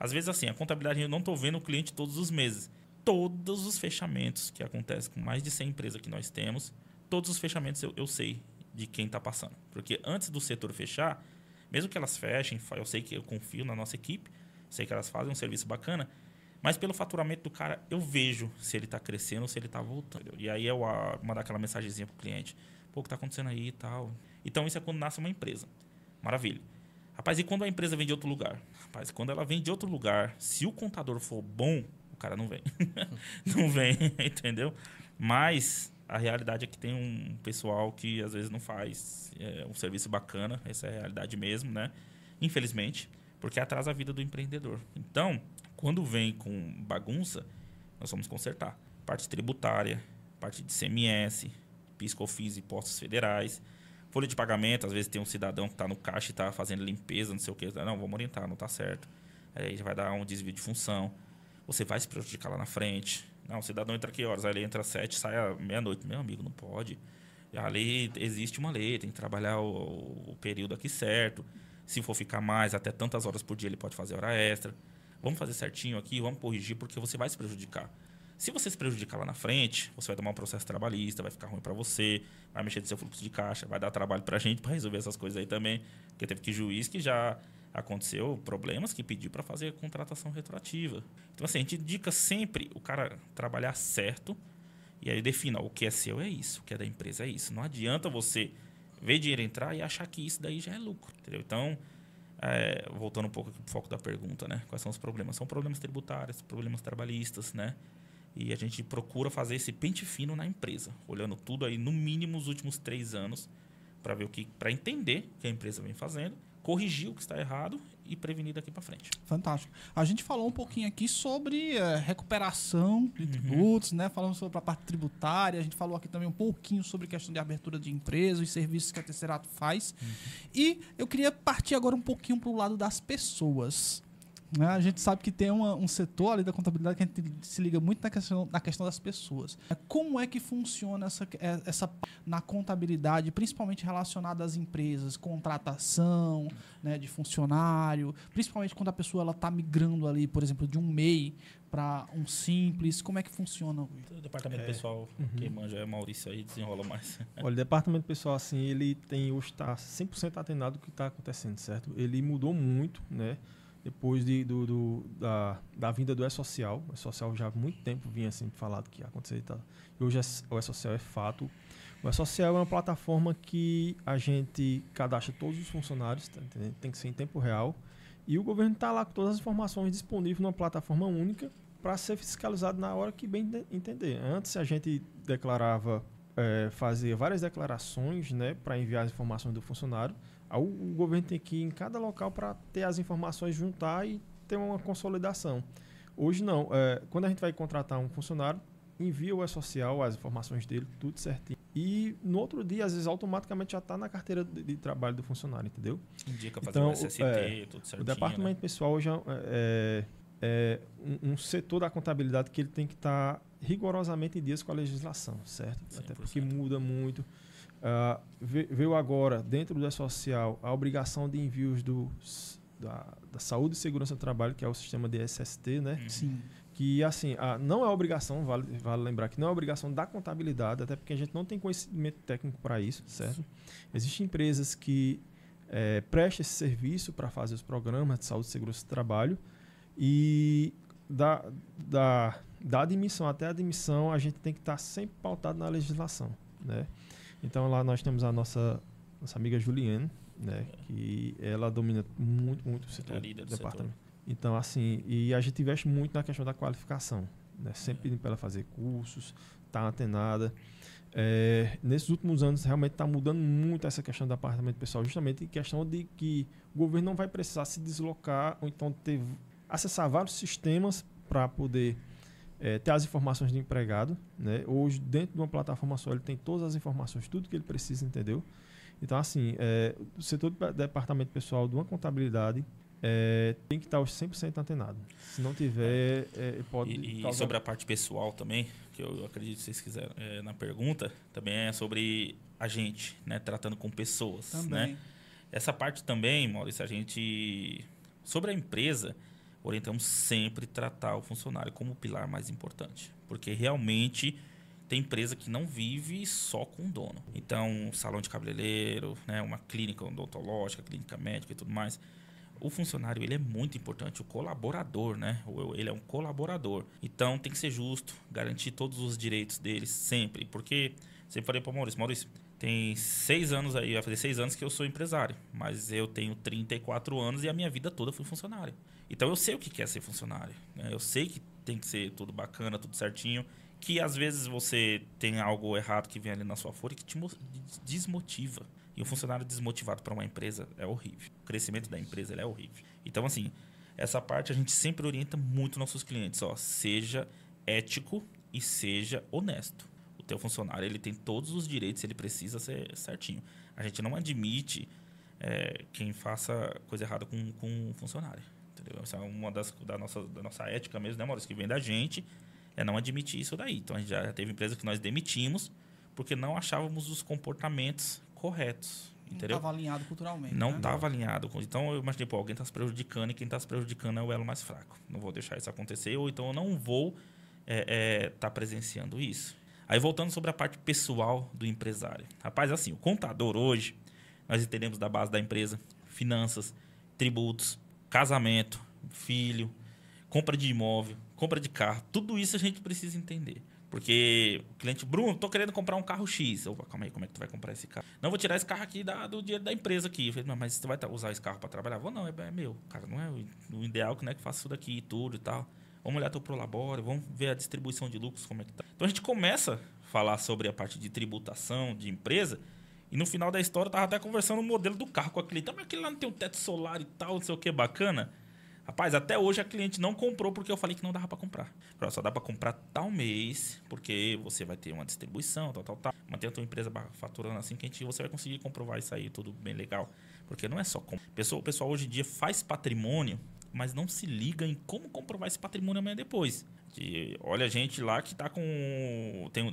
S4: Às vezes, assim, a contabilidade eu não estou vendo o cliente todos os meses. Todos os fechamentos que acontecem com mais de 100 empresas que nós temos, todos os fechamentos eu, eu sei de quem está passando. Porque antes do setor fechar, mesmo que elas fechem, eu sei que eu confio na nossa equipe, sei que elas fazem um serviço bacana, mas pelo faturamento do cara, eu vejo se ele está crescendo ou se ele está voltando. E aí eu a, mandar aquela mensagenzinha para o cliente. Pô, o que está acontecendo aí e tal. Então isso é quando nasce uma empresa. Maravilha. Rapaz, e quando a empresa vem de outro lugar? Rapaz, quando ela vem de outro lugar, se o contador for bom, o cara não vem. não vem, entendeu? Mas a realidade é que tem um pessoal que às vezes não faz é, um serviço bacana, essa é a realidade mesmo, né? Infelizmente, porque atrasa a vida do empreendedor. Então, quando vem com bagunça, nós vamos consertar. Parte tributária, parte de CMS, PIS/COFINS, impostos federais, folha de pagamento, às vezes tem um cidadão que está no caixa e está fazendo limpeza, não sei o que, não, vamos orientar, não está certo. Aí já vai dar um desvio de função. Você vai se prejudicar lá na frente. Não, o cidadão entra aqui horas? Aí ele entra às sete, sai à meia-noite. Meu amigo, não pode. A existe uma lei, tem que trabalhar o, o, período aqui certo. Se for ficar mais, até tantas horas por dia, ele pode fazer hora extra. Vamos fazer certinho aqui, vamos corrigir, porque você vai se prejudicar. Se você se prejudicar lá na frente, você vai tomar um processo trabalhista, vai ficar ruim para você, vai mexer no seu fluxo de caixa, vai dar trabalho para a gente para resolver essas coisas aí também. Porque teve que juiz que já aconteceu problemas que pediu para fazer contratação retroativa. Então, assim, a gente indica sempre o cara trabalhar certo e aí defina o que é seu é isso, o que é da empresa é isso. Não adianta você ver dinheiro entrar e achar que isso daí já é lucro, entendeu? Então, é, voltando um pouco para o foco da pergunta, né? Quais são os problemas? São problemas tributários, problemas trabalhistas, né? E a gente procura fazer esse pente fino na empresa, olhando tudo aí no mínimo os últimos três anos para ver o que, para entender o que a empresa vem fazendo corrigir o que está errado e prevenir daqui para frente.
S2: Fantástico. A gente falou um pouquinho aqui sobre uh, recuperação de uhum. tributos, né? Falamos sobre a parte tributária, a gente falou aqui também um pouquinho sobre questão de abertura de empresas, os serviços que a Tesserato faz. Uhum. E eu queria partir agora um pouquinho para o lado das pessoas. Né? A gente sabe que tem uma- um setor ali da contabilidade que a gente se liga muito na questão, na questão das pessoas. Como é que funciona essa, é- essa na contabilidade, principalmente relacionada às empresas, contratação né, de funcionário, principalmente quando a pessoa ela está migrando ali, por exemplo, de um MEI para um simples, como é que funciona?
S4: O departamento
S5: É.
S4: pessoal,
S5: Uhum.
S4: quem manja é Maurício aí, desenrola mais.
S5: Olha, o departamento pessoal, assim, ele tem hoje está 100% atenado do que está acontecendo, certo? Ele mudou muito, né? Depois de, do, do- da, da vinda do E-Social. O E-Social já há muito tempo vinha assim falado que ia acontecer e. E hoje é- o E-Social é fato. O E-Social é uma plataforma que a gente cadastra todos os funcionários, tá tem que ser em tempo real. E o governo está lá com todas as informações disponíveis numa plataforma única para ser fiscalizado na hora que bem de- entender. Antes a gente declarava, eh, fazia várias declarações né, para enviar as informações do funcionário. O, o governo tem que ir em cada local para ter as informações, juntar e ter uma consolidação. Hoje não. eh, quando a gente vai contratar um funcionário, envia o E-Social, as informações dele, tudo certinho. E no outro dia, às vezes, automaticamente já está na carteira de, de trabalho do funcionário, entendeu?
S4: Indica fazer
S5: Então, o-
S4: SST,
S5: é,
S4: tudo certinho.
S5: O departamento
S4: né?
S5: pessoal já é, é um, um setor da contabilidade que ele tem que estar rigorosamente em dias com a legislação, certo? Até
S4: 100%.
S5: porque muda muito. Ve- veio agora, dentro do E-Social, a obrigação de envios do, da, da Saúde e Segurança do Trabalho, que é o sistema de SST, né?
S4: Uhum.
S2: Sim.
S5: que assim, não é obrigação, vale, vale lembrar que não é obrigação da contabilidade, até porque a gente não tem conhecimento técnico para isso, certo? Existem empresas que eh, prestam esse serviço para fazer os programas de saúde e segurança do trabalho e da, da, da admissão até a admissão a gente tem que estar sempre pautado na legislação, né? Então lá nós temos a nossa, nossa amiga Juliane, né? Que ela domina muito, muito o setor
S4: É líder do
S5: do
S4: setor.
S5: departamento. Então, assim, e a gente investe muito na questão da qualificação. Né? Sempre pedindo para ela fazer cursos, tá antenada. É, nesses últimos anos, realmente está mudando muito essa questão do apartamento pessoal, justamente em questão de que o governo não vai precisar se deslocar ou então ter, acessar vários sistemas para poder é, ter as informações do empregado. Né? Hoje, dentro de uma plataforma só, ele tem todas as informações, tudo que ele precisa, entendeu? Então, assim, é, o setor do departamento pessoal de uma contabilidade é, tem que estar 100% antenado. Se não tiver, é, pode
S4: E, e sobre a parte pessoal também, que eu acredito que vocês quiserem é, na pergunta, também é sobre a gente, né? Tratando com pessoas, né?
S2: Também.
S4: Essa parte também, Maurício, a gente... Sobre a empresa, orientamos sempre tratar o funcionário como o pilar mais importante. Porque realmente tem empresa que não vive só com o dono. Então, um salão de cabeleireiro, né, uma clínica odontológica, clínica médica e tudo mais. O funcionário, ele é muito importante, o colaborador, né? O- Ele é um colaborador. Então, tem que ser justo, garantir todos os direitos deles sempre. Porque, sempre falei para Maurício, Maurício, tem seis anos aí, vai fazer seis anos que eu sou empresário. Mas eu tenho 34 anos e a minha vida toda fui funcionário. Então, eu sei o que é ser funcionário. né? Eu sei que tem que ser tudo bacana, tudo certinho. Que, às vezes, você tem algo errado que vem ali na sua folha que te mo- desmotiva. E um funcionário desmotivado para uma empresa é horrível. O crescimento da empresa é horrível. Então, assim, essa parte a gente sempre orienta muito nossos clientes. Ó, seja ético e seja honesto. O teu funcionário ele tem todos os direitos, ele precisa ser certinho. A gente não admite é, quem faça coisa errada com, com um funcionário. Entendeu? Essa é uma das da nossa, da nossa ética mesmo, né, Maurício? Que vem da gente, é não admitir isso daí. Então, a gente já teve empresa que nós demitimos porque não achávamos os comportamentos corretos.
S2: Não
S4: Entendeu?
S2: estava alinhado culturalmente.
S4: Não
S2: né?
S4: estava alinhado. com- Então eu imaginei, pô, alguém está se prejudicando e quem está se prejudicando é o elo mais fraco. Não vou deixar isso acontecer, ou então eu não vou estar tá presenciando isso. Aí voltando sobre a parte pessoal do empresário. Rapaz, assim, o contador hoje, nós entendemos da base da empresa, finanças, tributos, casamento, filho, compra de imóvel, compra de carro, tudo isso a gente precisa entender. Porque o cliente, Bruno, tô querendo comprar um carro X. Eu, calma aí, como é que tu vai comprar esse carro? Não, vou tirar esse carro aqui da- do dinheiro da empresa aqui. Eu falei, "Não, mas você vai usar esse carro para trabalhar? Vou, não, é, é meu. Cara, não é o, ideal que, né, que faça isso daqui e tudo e tal. Vamos olhar teu prolabore, vamos ver a distribuição de lucros, como é que tá. Então a gente começa a falar sobre a parte de tributação de empresa e no final da história eu tava até conversando o modelo do carro com a cliente. Ah, mas aquele lá não tem um teto solar e tal, não sei o que, bacana. Rapaz, até hoje a cliente não comprou porque eu falei que não dava para comprar. Só dá para comprar tal mês, porque você vai ter uma distribuição, tal, tal, tal. Mantém a tua empresa faturando assim que a gente, você vai conseguir comprovar isso aí, tudo bem legal. Porque não é só comprar. Pessoa, o pessoal hoje em dia faz patrimônio mas não se liga em como comprovar esse patrimônio amanhã depois. Que, olha, gente lá que tá com. Tem,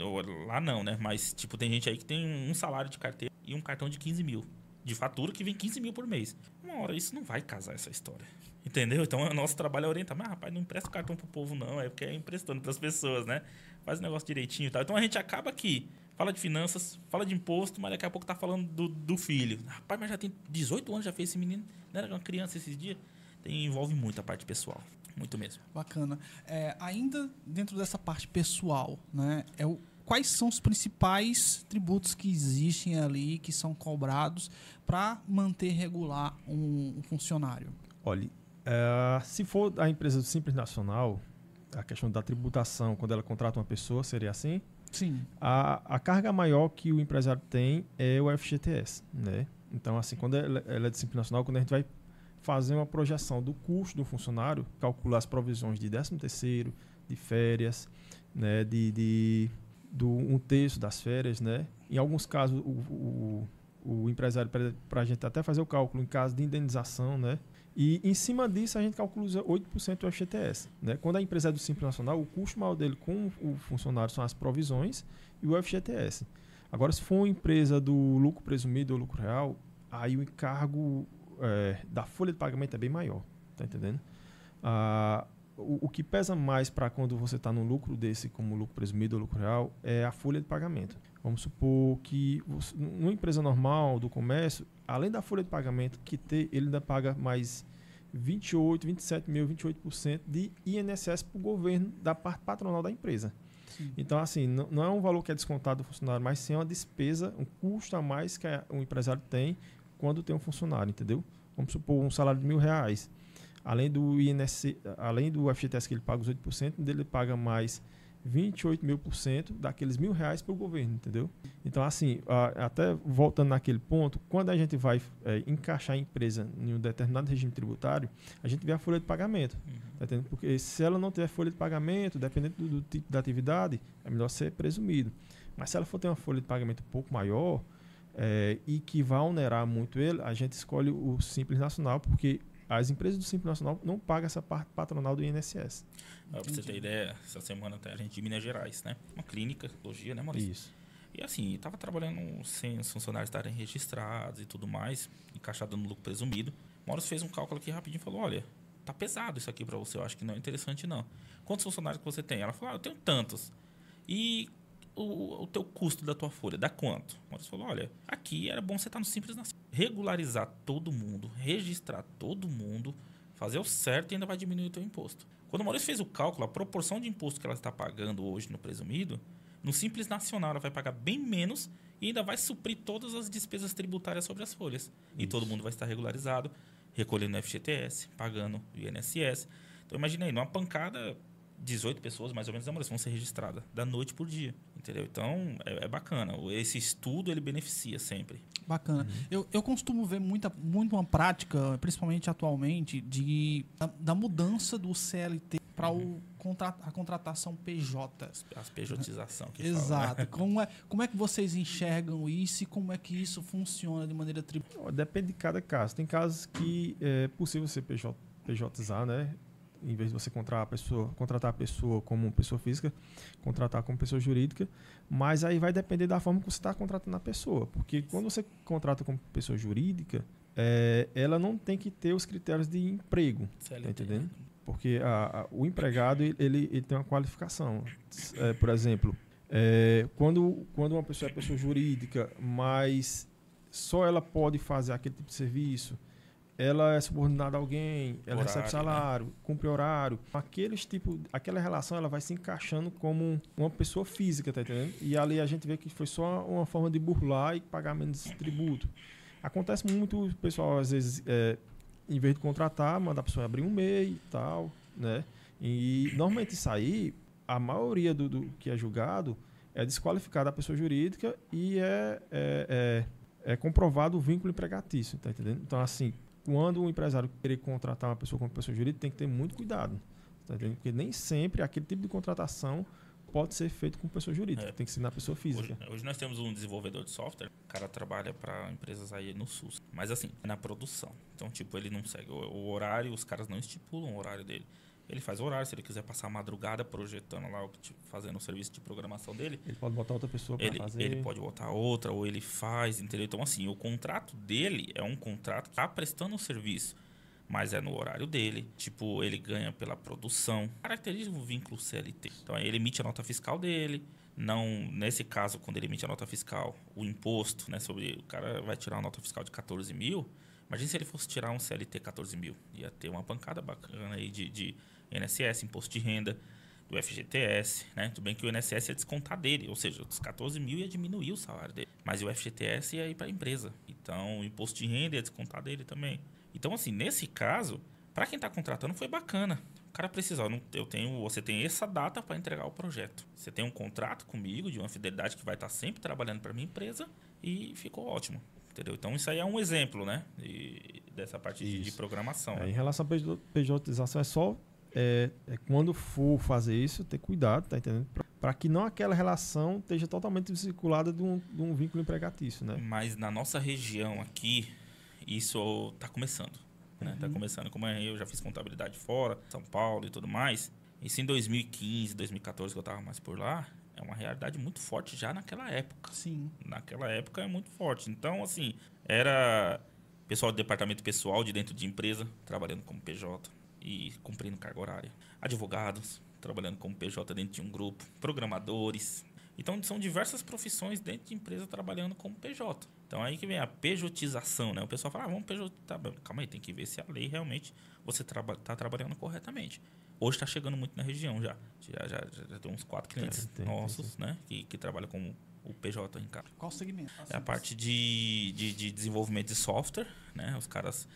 S4: lá não, né? Mas, tipo, tem gente aí que tem um salário de carteira e um cartão de 15 mil. De fatura que vem 15 mil por mês. Uma hora isso não vai casar essa história. Entendeu? Então, o nosso trabalho é orientar. Mas, rapaz, não empresta cartão pro povo, não. É porque é emprestando pras pessoas, né? Faz o negócio direitinho e tal. Então, a gente acaba aqui fala de finanças, fala de imposto, mas daqui a pouco tá falando do, do filho. Rapaz, mas já tem 18 anos, já fez esse menino. Não era uma criança esses dias? Tem, envolve muito a parte pessoal. Muito mesmo.
S2: Bacana. É, ainda dentro dessa parte pessoal, né? É o, quais são os principais tributos que existem ali, que são cobrados para manter regular um, um funcionário?
S5: Olha, é, se for a empresa do Simples Nacional, a questão da tributação, quando ela contrata uma pessoa, seria assim?
S2: Sim.
S5: A, a carga maior que o empresário tem é o FGTS, né? Então, assim, quando ela, ela é de Simples Nacional, quando a gente vai fazer uma projeção do custo do funcionário, calcular as provisões de 13 terceiro, de férias, né, de, de do um terço das férias, né? Em alguns casos, o, o, o empresário, para a gente até fazer o cálculo em caso de indenização, né? E em cima disso a gente calcula 8% do FGTS. Né? Quando a empresa é do Simples Nacional, o custo maior dele com o funcionário são as provisões e o FGTS. Agora, se for uma empresa do lucro presumido ou lucro real, aí o encargo é, da folha de pagamento é bem maior. Tá entendendo? Ah, o, o, que pesa mais para quando você está no lucro desse, como lucro presumido ou lucro real, é a folha de pagamento. Vamos supor que você, numa empresa normal do comércio, além da folha de pagamento que ter, ele ainda paga mais 28, 27 mil, 28% de INSS para o governo da parte patronal da empresa. Sim. Então, assim, não, não, é um valor que é descontado do funcionário, mas sim uma despesa, um custo a mais que o empresário tem quando tem um funcionário, entendeu? Vamos supor um salário de mil reais. Além do INSS, além do FGTS que ele paga os 8%, ele paga mais 28 mil por cento daqueles mil reais para o governo, entendeu? Então, assim, até voltando naquele ponto, quando a gente vai é, encaixar a empresa em um determinado regime tributário, a gente vê a folha de pagamento, uhum. tá Porque se ela não tiver folha de pagamento, dependendo do, do, tipo da atividade, é melhor ser presumido. Mas se ela for ter uma folha de pagamento um pouco maior é, e que vai onerar muito ele, a gente escolhe o Simples Nacional, porque as empresas do Simples Nacional não pagam essa parte patronal do INSS.
S4: Ah, pra você ter ideia, essa semana até a gente de Minas Gerais, né? Uma clínica, logia, né, Maurício?
S5: Isso.
S4: E assim, estava trabalhando sem os funcionários estarem registrados e tudo mais, encaixado no lucro presumido. Maurício fez um cálculo aqui rapidinho e falou: olha, tá pesado isso aqui para você, eu acho que não é interessante não. Quantos funcionários que você tem? Ela falou: ah, eu tenho tantos. E o, o teu custo da tua folha, dá quanto? O Maurício falou, olha, aqui era bom você estar no Simples Nacional. Regularizar todo mundo, registrar todo mundo, fazer o certo e ainda vai diminuir o teu imposto. Quando o Maurício fez o cálculo, a proporção de imposto que ela está pagando hoje no presumido, no Simples Nacional ela vai pagar bem menos e ainda vai suprir todas as despesas tributárias sobre as folhas. Isso. E todo mundo vai estar regularizado, recolhendo FGTS, pagando INSS. Então imagina aí, numa pancada, 18 pessoas mais ou menos vão ser registradas da noite por dia. Entendeu? Então, é, é, bacana. Esse estudo, ele beneficia sempre.
S2: Bacana. Uhum. Eu, eu costumo ver muita, muito uma prática, principalmente atualmente, de, da, da mudança do CLT para uhum. a contratação PJ.
S4: As PJização. Que
S2: Exato. Fala, né? como, é, como é que vocês enxergam isso e como é que isso funciona de maneira tributária?
S5: Depende de cada caso. Tem casos que é possível ser PJ, PJizar, né? Em vez de você contratar a pessoa, contratar a pessoa como pessoa física, contratar como pessoa jurídica, mas aí vai depender da forma que você está contratando a pessoa, porque quando você contrata como pessoa jurídica, é, ela não tem que ter os critérios de emprego, tá entendendo? Né? Porque a, a, o empregado ele, ele, tem uma qualificação, é, por exemplo, é, quando quando uma pessoa é pessoa jurídica, mas só ela pode fazer aquele tipo de serviço ela é subordinada a alguém, ela horário, recebe salário, né? cumpre horário. Aqueles tipo, aquela relação ela vai se encaixando como uma pessoa física, tá entendendo? E ali a gente vê que foi só uma forma de burlar e pagar menos tributo. Acontece muito, o pessoal às vezes, é, em vez de contratar, manda a pessoa abrir um MEI e tal, né? E normalmente isso aí, a maioria do, do que é julgado é desqualificada a pessoa jurídica e é, é, é, é comprovado o vínculo empregatício, tá entendendo? Então, assim, quando o empresário querer contratar uma pessoa como pessoa jurídica, tem que ter muito cuidado. Tá Porque nem sempre aquele tipo de contratação pode ser feito com pessoa jurídica,
S4: É.
S5: tem que ser na pessoa física.
S4: Hoje, hoje nós temos um desenvolvedor de software, o cara trabalha para empresas aí no SUS, mas assim, na produção. Então, tipo, ele não segue o, o horário, os caras não estipulam o horário dele. Ele faz horário, se ele quiser passar a madrugada projetando lá, o tipo, fazendo o serviço de programação dele,
S5: Ele pode botar outra pessoa para
S4: ele,
S5: fazer.
S4: ele pode botar outra, ou ele faz, entendeu? Então, assim, o contrato dele é um contrato que tá prestando um serviço, mas é no horário dele. Tipo, ele ganha pela produção. Caracteriza o vínculo CLT. Então, aí ele emite a nota fiscal dele. Não, nesse caso, quando ele emite a nota fiscal, o imposto, né, sobre o cara vai tirar uma nota fiscal de 14 mil. Imagina se ele fosse tirar um CLT 14 mil. Ia ter uma pancada bacana aí de, de INSS, imposto de renda, do FGTS, né? Tudo bem que o INSS ia descontar dele, ou seja, dos 14 mil ia diminuir o salário dele. Mas o FGTS ia ir para a empresa. Então, o imposto de renda ia descontar dele também. Então, assim, nesse caso, para quem está contratando, foi bacana. O cara precisa, eu tenho, você tem essa data para entregar o projeto. Você tem um contrato comigo de uma fidelidade que vai estar sempre trabalhando para minha empresa e ficou ótimo. Entendeu? Então, isso aí é um exemplo, né? E dessa parte de, de programação.
S5: É,
S4: né?
S5: em relação à PJ pejotização, é só é, é quando for fazer isso, ter cuidado, tá entendendo? Para que não aquela relação esteja totalmente desvinculada de um, de um vínculo empregatício, né?
S4: Mas na nossa região aqui, isso está começando. Né? Tá começando. Como eu já fiz contabilidade fora, São Paulo e tudo mais. Isso em 2015, 2014, que eu estava mais por lá, é uma realidade muito forte já naquela época.
S2: Sim.
S4: Naquela época é muito forte. Então, assim, era pessoal do departamento pessoal de dentro de empresa, trabalhando como PJ e cumprindo carga horária. Advogados, trabalhando como PJ dentro de um grupo. Programadores. Então, são diversas profissões dentro de empresa trabalhando como PJ. Então, aí que vem a pejotização, né? O pessoal fala, ah, vamos PJ. Tá, calma aí, tem que ver se a lei realmente você está trabalhando corretamente. Hoje está chegando muito na região já. Já, já, já, já tem uns quatro clientes
S5: tem, tem,
S4: nossos, né? Que, que trabalham como o PJ em casa.
S2: Qual segmento?
S4: É a parte de, de, de desenvolvimento de software, né? Os caras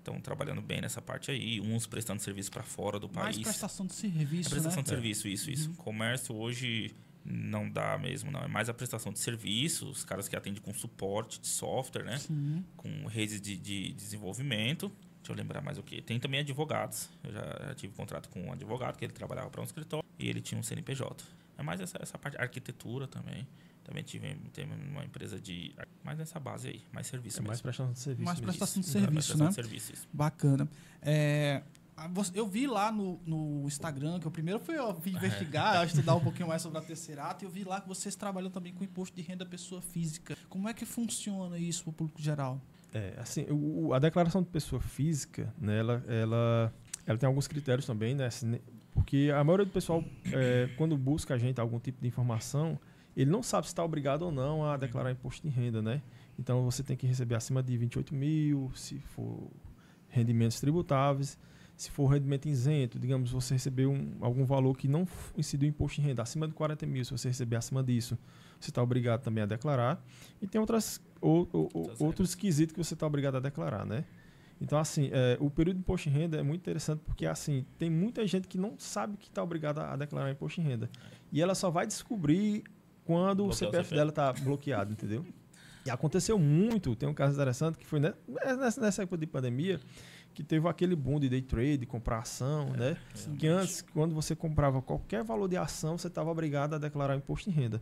S4: estão trabalhando bem nessa parte aí, uns prestando serviço para fora do
S2: Mais
S4: país.
S2: prestação de serviço,
S4: É prestação
S2: né?
S4: de serviço, isso, isso. Comércio hoje não dá mesmo, não. É mais a prestação de serviço, os caras que atendem com suporte de software, né?
S2: Sim.
S4: Com redes de, de desenvolvimento. Deixa eu lembrar mais o que. Tem também advogados. Eu já, já tive contrato com um advogado, que ele trabalhava para um escritório e ele tinha um CNPJ. É mais essa, essa parte. Arquitetura também. Também tive tem uma empresa de. Mais nessa base aí, mais serviço
S5: É mais prestação de serviço.
S2: Mais
S5: mesmo.
S2: prestação de serviço,
S4: prestação
S2: né?
S4: de serviço, isso.
S2: Bacana. É, eu vi lá no, no Instagram, que eu primeiro fui ó, fui investigar, estudar um pouquinho mais sobre a terceirata, e eu vi lá que vocês trabalham também com imposto de renda pessoa física. Como é que funciona isso para o público geral?
S5: É, assim, o, o- a declaração de pessoa física, né, ela, ela, ela tem alguns critérios também, né? assim, né, porque a maioria do pessoal, é, quando busca a gente algum tipo de informação, ele não sabe se está obrigado ou não a declarar imposto de renda, né? Então você tem que receber acima de 28 mil, se for rendimentos tributáveis. Se for rendimento isento, digamos, você recebeu um, algum valor que não incidiu imposto de renda acima de 40 mil, se você receber acima disso, você está obrigado também a declarar. E tem outras, ou, ou- outros quesitos que você está obrigado a declarar, né? Então, assim, é, o período de imposto de renda é muito interessante porque, assim, tem muita gente que não sabe que está obrigada a declarar imposto de renda. E ela só vai descobrir quando o
S4: Bloquear o
S5: CPF
S4: CPF.
S5: dela está bloqueado, entendeu? E aconteceu muito, tem um caso interessante que foi ne- nessa, nessa época de pandemia, que teve aquele boom de day trade, comprar ação, né? Que antes, quando você comprava qualquer valor de ação, você estava obrigado a declarar imposto de renda.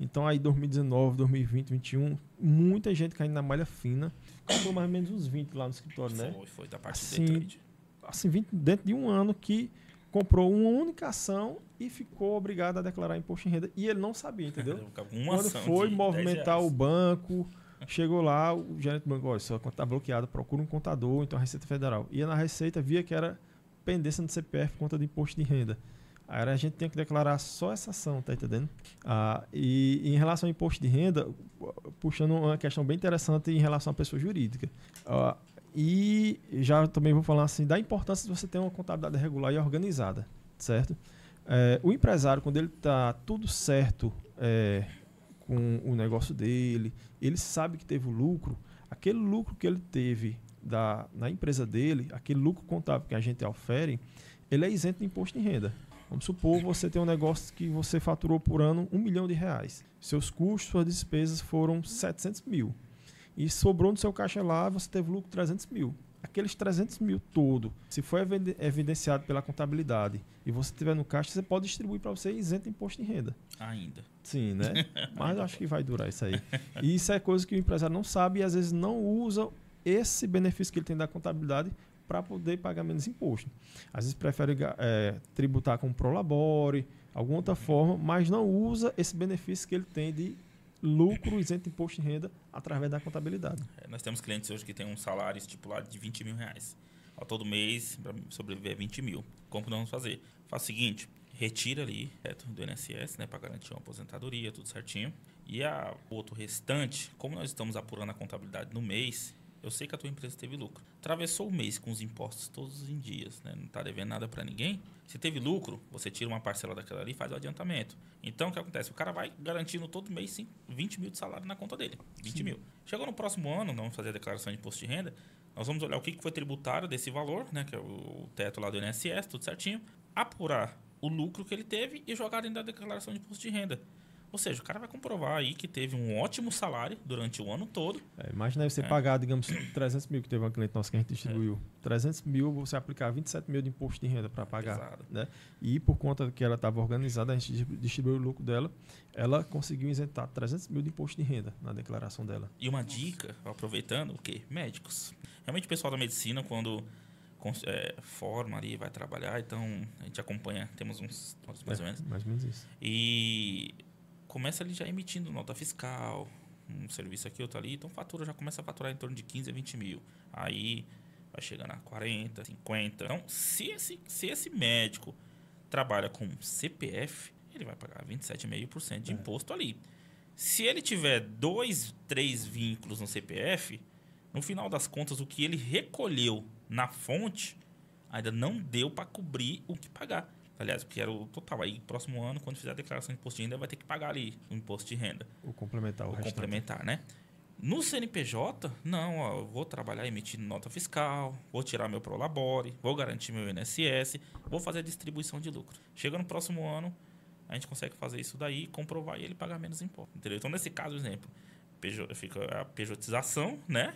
S5: Então aí 2019, 2020, 2021, muita gente caindo na malha fina. Comprou mais ou menos uns 20 lá no escritório, né?
S4: Foi, foi da parte
S5: Assim,
S4: de trade.
S5: Assim, 20 dentro de um ano que comprou uma única ação e ficou obrigado a declarar imposto de renda. E ele não sabia, entendeu?
S4: Uma
S5: Quando foi
S4: de 10
S5: movimentar o banco, chegou lá, o gerente do banco, olha, sua conta está bloqueada, procura um contador, então a Receita Federal. Ia na Receita, via que era pendência no CPF, conta de imposto de renda. Aí a gente tem que declarar só essa ação, tá entendendo? Ah, e em relação ao imposto de renda, puxando uma questão bem interessante em relação à pessoa jurídica. Ah, e já também vou falar assim da importância de você ter uma contabilidade regular e organizada, certo? É, o empresário, quando ele está tudo certo é, com o negócio dele, ele sabe que teve o lucro, aquele lucro que ele teve da, na empresa dele, aquele lucro contábil que a gente ofere, ele é isento de imposto de renda. Vamos supor você tem um negócio que você faturou por ano um milhão de reais. Seus custos, suas despesas foram 700 mil. E sobrou no seu caixa lá, você teve lucro de 300 mil. aqueles 300 mil todo, se for eviden- evidenciado pela contabilidade e você tiver no caixa, você pode distribuir para você isento de imposto de renda.
S4: Ainda.
S5: Sim, né? Mas acho que vai durar isso aí. E isso é coisa que o empresário não sabe e às vezes não usa esse benefício que ele tem da contabilidade para poder pagar menos imposto. Às vezes prefere eh, tributar com prolabore, alguma outra forma, mas não usa esse benefício que ele tem de lucro isento de imposto de renda através da contabilidade.
S4: É, nós temos clientes hoje que têm um salário estipulado de 20 mil reais. Ó, todo mês, para sobreviver, é 20 mil. Como nós vamos fazer? Faz o seguinte, retira ali reto do INSS, né, para garantir uma aposentadoria, tudo certinho. E a o outro restante, como nós estamos apurando a contabilidade no mês, eu sei que a tua empresa teve lucro. Atravessou o mês com os impostos todos em dias, né, não está devendo nada para ninguém. Se teve lucro, você tira uma parcela daquela ali e faz o adiantamento. Então, o que acontece? O cara vai garantindo todo mês sim, 20 mil de salário na conta dele. 20 mil. Chegou no próximo ano, nós vamos fazer a declaração de imposto de renda, nós vamos olhar o que que foi tributário desse valor, né, que é o teto lá do INSS, tudo certinho, apurar o lucro que ele teve e jogar dentro da declaração de imposto de renda. Ou seja, o cara vai comprovar aí que teve um ótimo salário durante o ano todo.
S5: É, imagina aí você
S4: É.
S5: pagar, digamos, 300 mil, que teve uma cliente nossa que a gente distribuiu. 300 mil, você aplicar 27 mil de imposto de renda para pagar.
S4: Pesado.
S5: Né? E por conta que ela estava organizada, a gente distribuiu o lucro dela, ela conseguiu isentar 300 mil de imposto de renda na declaração dela.
S4: E uma dica, aproveitando, o quê? Médicos. Realmente o pessoal da medicina, quando é, forma ali, vai trabalhar, então a gente acompanha, temos uns uns mais ou
S5: É,
S4: menos.
S5: Mais ou menos isso.
S4: E começa ali já emitindo nota fiscal, um serviço aqui, outro ali. Então fatura, já começa a faturar em torno de 15 a 20 mil. Aí vai chegando a 40, 50. Então, se esse, se esse médico trabalha com CPF, ele vai pagar 27,5% de imposto ali. Se ele tiver dois, três vínculos no CPF, no final das contas, o que ele recolheu na fonte ainda não deu para cobrir o que pagar. Aliás, que era o total. Aí, próximo ano, quando fizer a declaração de imposto de renda, vai ter que pagar ali o imposto de renda,
S5: O complementar, o,
S4: o complementar, né? No CNPJ, não, ó, eu vou trabalhar emitindo nota fiscal, vou tirar meu Prolabore, vou garantir meu INSS, vou fazer a distribuição de lucro. Chega no próximo ano, a gente consegue fazer isso daí, comprovar e ele pagar menos imposto. Entendeu? Então, nesse caso, exemplo, fica a pejotização, né?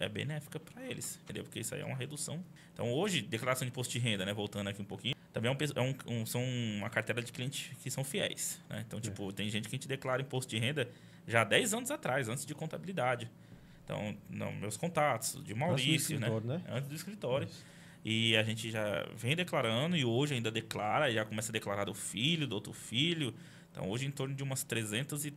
S4: É benéfica para eles, entendeu? Porque isso aí é uma redução. Então, hoje, declaração de imposto de renda, né? Voltando aqui um pouquinho, também é um, é um- são uma carteira de clientes que são fiéis, né? Então, tipo, tem gente que a gente declara imposto de renda já há 10 anos atrás, antes de contabilidade. Então, não, meus contatos, de Maurício, né?
S5: né?
S4: Antes do escritório. E a gente já vem declarando e hoje ainda declara, e já começa a declarar do filho, do outro filho. Então, hoje em torno de umas 330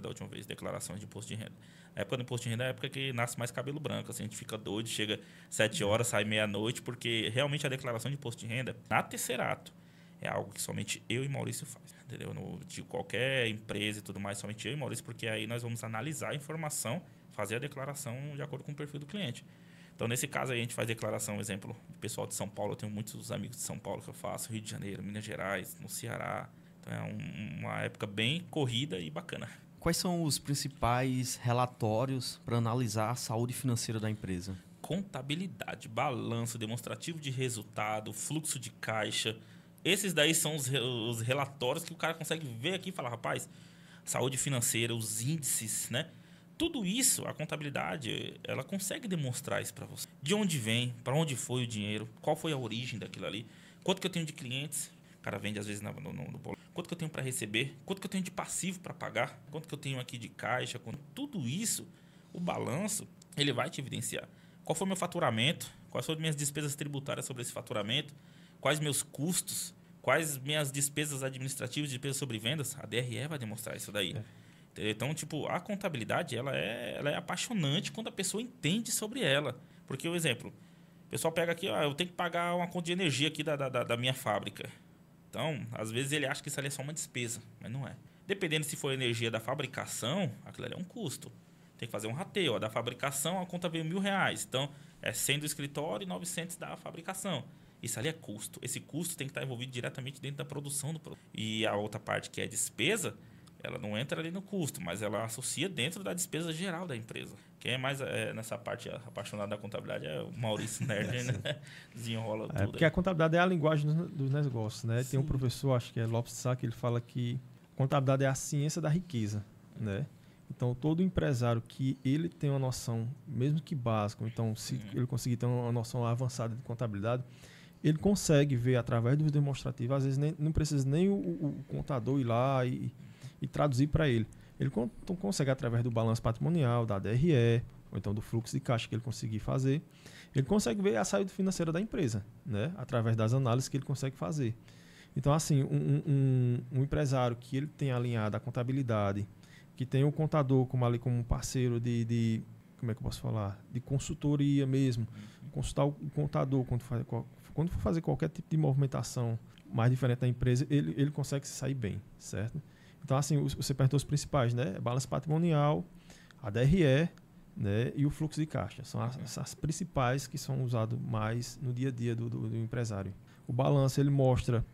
S4: da última vez, declarações de imposto de renda. A época do imposto de renda é a época que nasce mais cabelo branco. Assim, a gente fica doido, chega 7 horas, sai meia-noite, porque realmente a declaração de imposto de renda, na Tesserato, é algo que somente eu e Maurício faz. Entendeu? No, de qualquer empresa e tudo mais, somente eu e Maurício, porque aí nós vamos analisar a informação, fazer a declaração de acordo com o perfil do cliente. Então, nesse caso aí, a gente faz declaração, exemplo, pessoal de São Paulo, eu tenho muitos amigos de São Paulo que eu faço, Rio de Janeiro, Minas Gerais, no Ceará. Então, é um- uma época bem corrida e bacana.
S3: Quais são os principais relatórios para analisar a saúde financeira da empresa?
S4: Contabilidade, balanço, demonstrativo de resultado, fluxo de caixa. Esses daí são os, os relatórios que o cara consegue ver aqui e falar, rapaz, saúde financeira, os índices, né? Tudo isso, a contabilidade, ela consegue demonstrar isso para você. De onde vem, para onde foi o dinheiro, qual foi a origem daquilo ali, quanto que eu tenho de clientes, o cara vende às vezes na- no, no, no boleto. quanto que eu tenho para receber, quanto que eu tenho de passivo para pagar, quanto que eu tenho aqui de caixa, quanto- tudo isso, o balanço, ele vai te evidenciar. Qual foi o meu faturamento, quais foram minhas despesas tributárias sobre esse faturamento, quais meus custos, quais minhas despesas administrativas, despesas sobre vendas, a DRE vai demonstrar isso daí. Entendeu? Então, tipo, a contabilidade, ela é, ela é apaixonante quando a pessoa entende sobre ela. Porque, o exemplo, o pessoal pega aqui, ó, eu tenho que pagar uma conta de energia aqui da, da- da minha fábrica. Então, às vezes ele acha que isso ali é só uma despesa, mas não é. Dependendo se for energia da fabricação, aquilo ali é um custo. Tem que fazer um rateio. Ó, da fabricação, a conta veio mil reais. Então, é 100 do escritório e 900 da fabricação. Isso ali é custo. Esse custo tem que estar envolvido diretamente dentro da produção do produto. E a outra parte, que é despesa, ela não entra ali no custo, mas ela associa dentro da despesa geral da empresa. Quem é mais é, nessa parte apaixonado da contabilidade é o Maurício Nerd, né? Desenrola
S5: É,
S4: tudo.
S5: porque
S4: aí.
S5: a contabilidade é a linguagem dos, dos negócios, né? Tem um professor, acho que é Lopes Sá, que ele fala que contabilidade é a ciência da riqueza, né? Então, todo empresário que ele tem uma noção, mesmo que básica, então se
S4: Uhum.
S5: ele conseguir ter uma noção avançada de contabilidade, ele consegue ver através do demonstrativo, às vezes nem, não precisa nem o- o contador ir lá e, e traduzir para ele. Ele então consegue através do balanço patrimonial, da DRE, ou então do fluxo de caixa que ele conseguir fazer, ele consegue ver a saída financeira da empresa, né? através das análises que ele consegue fazer. Então, assim, um, um- um empresário que ele tem alinhado a contabilidade, que tem o contador como ali como um parceiro de, de- como é que eu posso falar, de consultoria mesmo, consultar o contador quando, qual- quando for fazer qualquer tipo de movimentação mais diferente da empresa, ele, ele consegue se sair bem, certo? Então, assim, você perguntou os principais, né? Balança patrimonial, a DRE, né? E o fluxo de caixa. São as, as principais que são usadas mais no dia a dia do, do- do empresário. O balanço, ele mostra...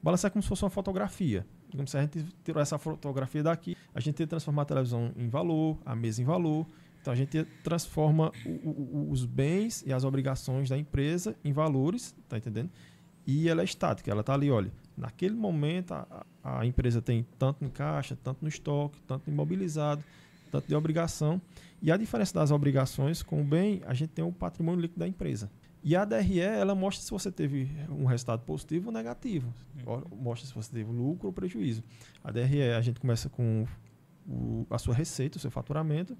S5: O balanço é como se fosse uma fotografia. Como se a gente tirou essa fotografia daqui, a gente ia transformar a televisão em valor, a mesa em valor. Então, a gente transforma o- o- os bens e as obrigações da empresa em valores, tá entendendo? E ela é estática, ela está ali, olha, naquele momento a, a empresa tem tanto em caixa, tanto no estoque, tanto imobilizado, tanto de obrigação. E a diferença das obrigações com o bem, a gente tem o patrimônio líquido da empresa. E a DRE, ela mostra se você teve um resultado positivo ou negativo. Mostra se você teve lucro ou prejuízo. A DRE, a gente começa com o- a sua receita, o seu faturamento,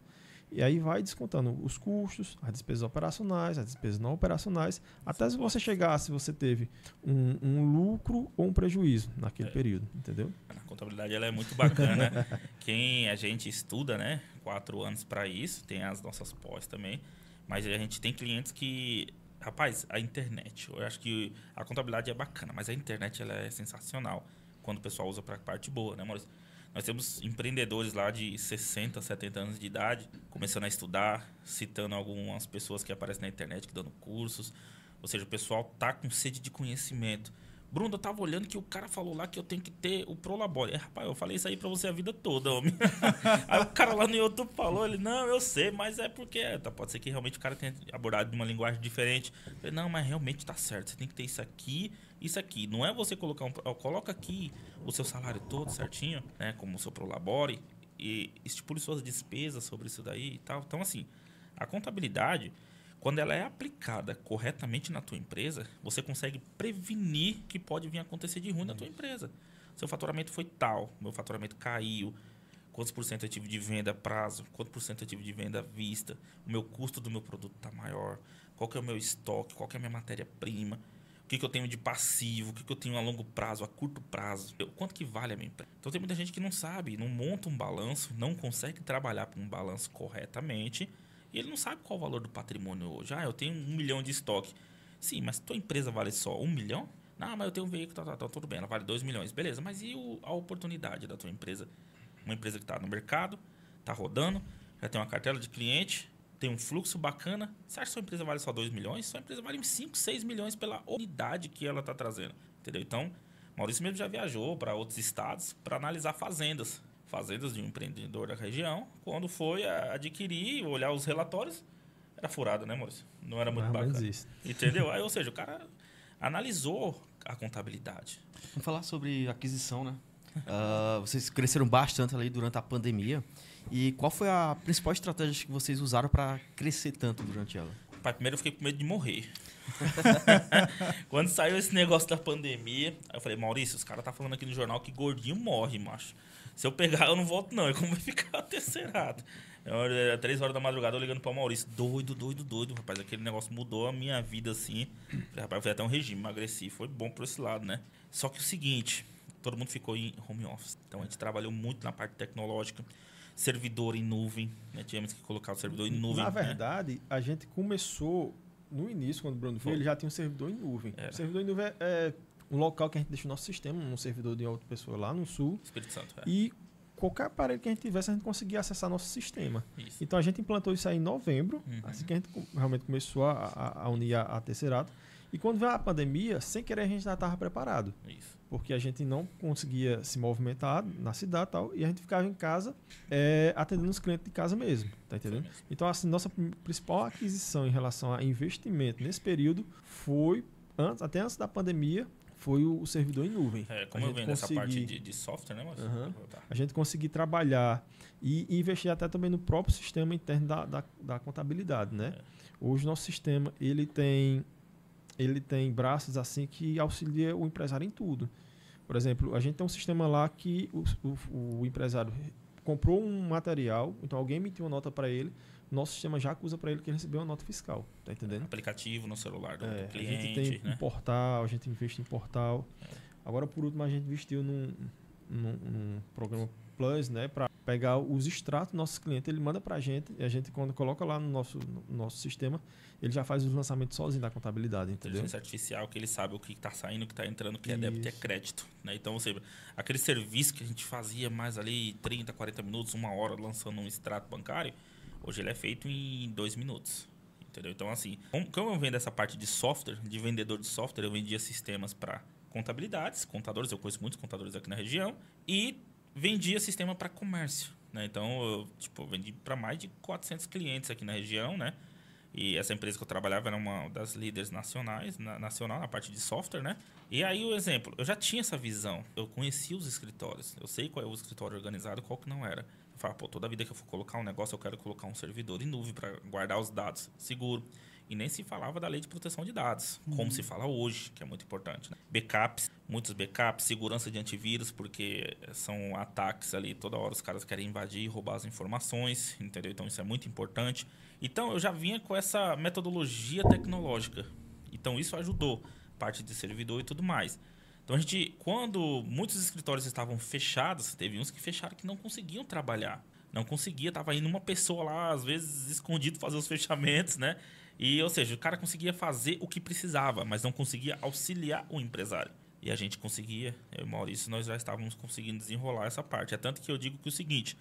S5: e aí vai descontando os custos, as despesas operacionais, as despesas não operacionais, até se você chegar, se você teve um, um lucro ou um prejuízo naquele
S4: É.
S5: período, entendeu?
S4: A contabilidade ela é muito bacana. Quem a gente estuda, né? Quatro anos para isso, tem as nossas pós também. Mas a gente tem clientes que. Rapaz, a internet. Eu acho que a contabilidade é bacana, mas a internet ela é sensacional quando o pessoal usa para parte boa, né, Maurício? Nós temos empreendedores lá de 60, 70 anos de idade, começando a estudar, citando algumas pessoas que aparecem na internet, que dando cursos. Ou seja, o pessoal tá com sede de conhecimento. Bruno, eu tava olhando que o cara falou lá que eu tenho que ter o Prolabore. É, rapaz, eu falei isso aí pra você a vida toda, homem. aí o cara lá no YouTube falou, ele, não, eu sei, mas é porque... é, tá, pode ser que realmente o cara tenha abordado de uma linguagem diferente. Eu falei, não, mas realmente tá certo. Você tem que ter isso aqui, isso aqui. Não é você colocar um... ó, Coloca aqui o seu salário todo certinho, né? Como o seu Prolabore. E estipule suas despesas sobre isso daí e tal. Então, assim, a contabilidade... Quando ela é aplicada corretamente na tua empresa, você consegue prevenir que pode vir a acontecer de ruim na tua empresa. Seu faturamento foi tal, meu faturamento caiu, quantos por cento eu tive de venda a prazo, quanto por cento eu tive de venda à vista, o meu custo do meu produto está maior, qual que é o meu estoque, qual que é a minha matéria-prima, o que, que eu tenho de passivo, o que, que eu tenho a longo prazo, a curto prazo, eu- quanto que vale a minha empresa. Então tem muita gente que não sabe, não monta um balanço, não consegue trabalhar com um balanço corretamente e ele não sabe qual o valor do patrimônio hoje. Ah, eu tenho um milhão de estoque. Sim, mas tua empresa vale só um milhão? Não, mas eu tenho um veículo, tá, tá, tá, tudo bem, ela vale dois milhões. Beleza, mas e o- a oportunidade da tua empresa? Uma empresa que está no mercado, está rodando, já tem uma cartela de cliente, tem um fluxo bacana. Você acha que sua empresa vale só 2 milhões? Sua empresa vale 5, 6 milhões pela unidade que ela está trazendo. Entendeu? Então, Maurício mesmo já viajou para outros estados para analisar fazendas. Fazendas de um empreendedor da região. Quando foi adquirir, olhar os relatórios, era furado, né, Maurício? Não era muito
S5: menos
S4: bacana.
S5: isso.
S4: Entendeu? Aí, ou seja, o cara analisou a contabilidade.
S3: Vamos falar sobre aquisição, né? Ah, vocês cresceram bastante ali durante a pandemia. E qual foi a principal estratégia que vocês usaram para crescer tanto durante ela?
S4: Pai, primeiro eu fiquei com medo de morrer. Quando saiu esse negócio da pandemia, aí eu falei, Maurício, os caras tá falando aqui no jornal que gordinho morre, macho. Se eu pegar, eu não volto, não. É como vai ficar terceirado. Era três horas da madrugada eu ligando pra Maurício. Doido, doido, doido. Rapaz, aquele negócio mudou a minha vida assim. Rapaz, foi até um regime, emagreci. Foi bom por esse lado, né? Só que o seguinte, todo mundo ficou em home office. Então a gente trabalhou muito na parte tecnológica. Servidor em nuvem, né? Tivemos que colocar o servidor em nuvem.
S5: Na
S4: né?
S5: verdade, a gente começou no início, quando o Bruno
S4: Foi.
S5: veio, ele já tinha um servidor em nuvem.
S4: Era.
S5: O servidor em nuvem é, é um local que a gente deixa o nosso sistema, um servidor de outra pessoa lá no sul.
S4: Espírito Santo, é.
S5: E qualquer aparelho que a gente tivesse, a gente conseguia acessar nosso sistema.
S4: Isso.
S5: Então a gente implantou isso aí em novembro,
S4: Uhum.
S5: assim que a gente realmente começou a, a- unir a, a. E quando veio a pandemia, sem querer a gente já estava preparado.
S4: Isso.
S5: Porque a gente não conseguia se movimentar na cidade e tal, e a gente ficava em casa é, atendendo os clientes de casa mesmo, tá entendendo?
S4: Mesmo.
S5: Então, assim, nossa principal aquisição em relação a investimento nesse período foi, antes, até antes da pandemia, foi o, o servidor em nuvem.
S4: É, como
S5: A
S4: eu venho nessa parte
S5: conseguir-
S4: de, de software, né?
S5: Aham.
S4: Tá.
S5: A gente conseguir trabalhar e, e investir até também no próprio sistema interno da, da, da contabilidade, né?
S4: É.
S5: Hoje nosso sistema ele tem ele tem braços assim que auxilia o empresário em tudo. Por exemplo, a gente tem um sistema lá que o, o, o empresário comprou um material, então alguém emitiu uma nota para ele, nosso sistema já acusa para ele que ele recebeu uma nota fiscal, tá entendendo?
S4: Aplicativo no celular do,
S5: É,
S4: do
S5: a
S4: cliente,
S5: gente tem um
S4: né?
S5: portal, a gente investe em portal. Agora, por último, a gente investiu num, num, num programa Plus, né, para pegar os extratos dos nossos clientes, ele manda para a gente, e a gente, quando coloca lá no nosso, no nosso sistema, ele já faz os lançamentos sozinho da contabilidade, entendeu?
S4: Inteligência artificial, que ele sabe o que está saindo, o que está entrando, o que é débito e é crédito. Né? Então, seja, aquele serviço que a gente fazia mais ali 30, 40 minutos, uma hora lançando um extrato bancário, hoje ele é feito em dois minutos. Entendeu? Então, assim, como, eu vendo essa parte de software, de vendedor de software, eu vendia sistemas para contabilidades, contadores, eu conheço muitos contadores aqui na região, e vendia sistema para comércio. Né? Então, eu tipo, vendi para mais de 400 clientes aqui na região, né? E essa empresa que eu trabalhava era uma das líderes nacionais, na, nacional, na parte de software, né? E aí o exemplo, eu já tinha essa visão. Eu conhecia os escritórios. Eu sei qual é o escritório organizado qual que não era. Eu falava, pô, toda vida que eu for colocar um negócio, eu quero colocar um servidor em nuvem para guardar os dados seguro. E nem se falava da lei de proteção de dados, como se fala hoje, que é muito importante. Né? Backups, muitos backups, segurança de antivírus, porque são ataques ali, toda hora os caras querem invadir e roubar as informações, entendeu? Então isso é muito importante. Então eu já vinha com essa metodologia tecnológica. Então isso ajudou, parte de servidor e tudo mais. Então a gente, quando muitos escritórios estavam fechados, teve uns que fecharam que não conseguiam trabalhar. Não conseguia, tava indo uma pessoa lá, às vezes escondido, fazer os fechamentos, né? E, ou seja, o cara conseguia fazer o que precisava, mas não conseguia auxiliar o empresário. E a gente conseguia, eu e Maurício, nós já estávamos conseguindo desenrolar essa parte. É tanto que eu digo que é o seguinte,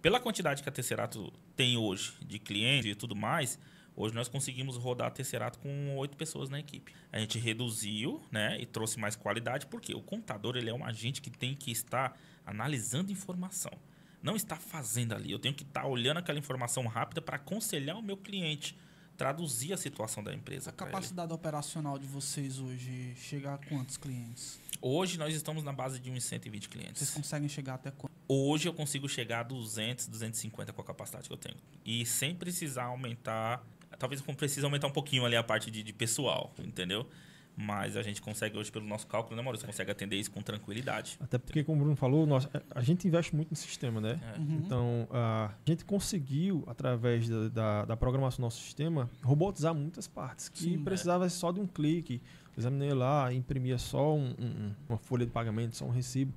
S4: pela quantidade que a Tesserato tem hoje de clientes e tudo mais, hoje nós conseguimos rodar a Tesserato com oito pessoas na equipe. A gente reduziu né, e trouxe mais qualidade, porque o contador ele é um agente que tem que estar analisando informação. Não está fazendo ali. Eu tenho que estar olhando aquela informação rápida para aconselhar o meu cliente, traduzir a situação da empresa.
S2: A
S4: pra ele.
S2: capacidade operacional de vocês hoje chega a quantos clientes?
S4: Hoje nós estamos na base de uns 120 clientes.
S2: Vocês conseguem chegar até quantos?
S4: Hoje eu consigo chegar a 200, 250 com a capacidade que eu tenho. E sem precisar aumentar. Talvez eu precise aumentar um pouquinho ali a parte de, de pessoal, entendeu? Mas a gente consegue hoje, pelo nosso cálculo, né, Maurício? Consegue atender isso com tranquilidade.
S5: Até porque, como o Bruno falou, nós, a gente investe muito no sistema, né?
S4: É.
S2: Uhum.
S5: Então, a gente conseguiu, através da, da, da programação do nosso sistema, robotizar muitas partes que
S2: Sim,
S5: precisava só de um clique. Examinei lá, imprimia só um- um- uma folha de pagamento, só um recibo.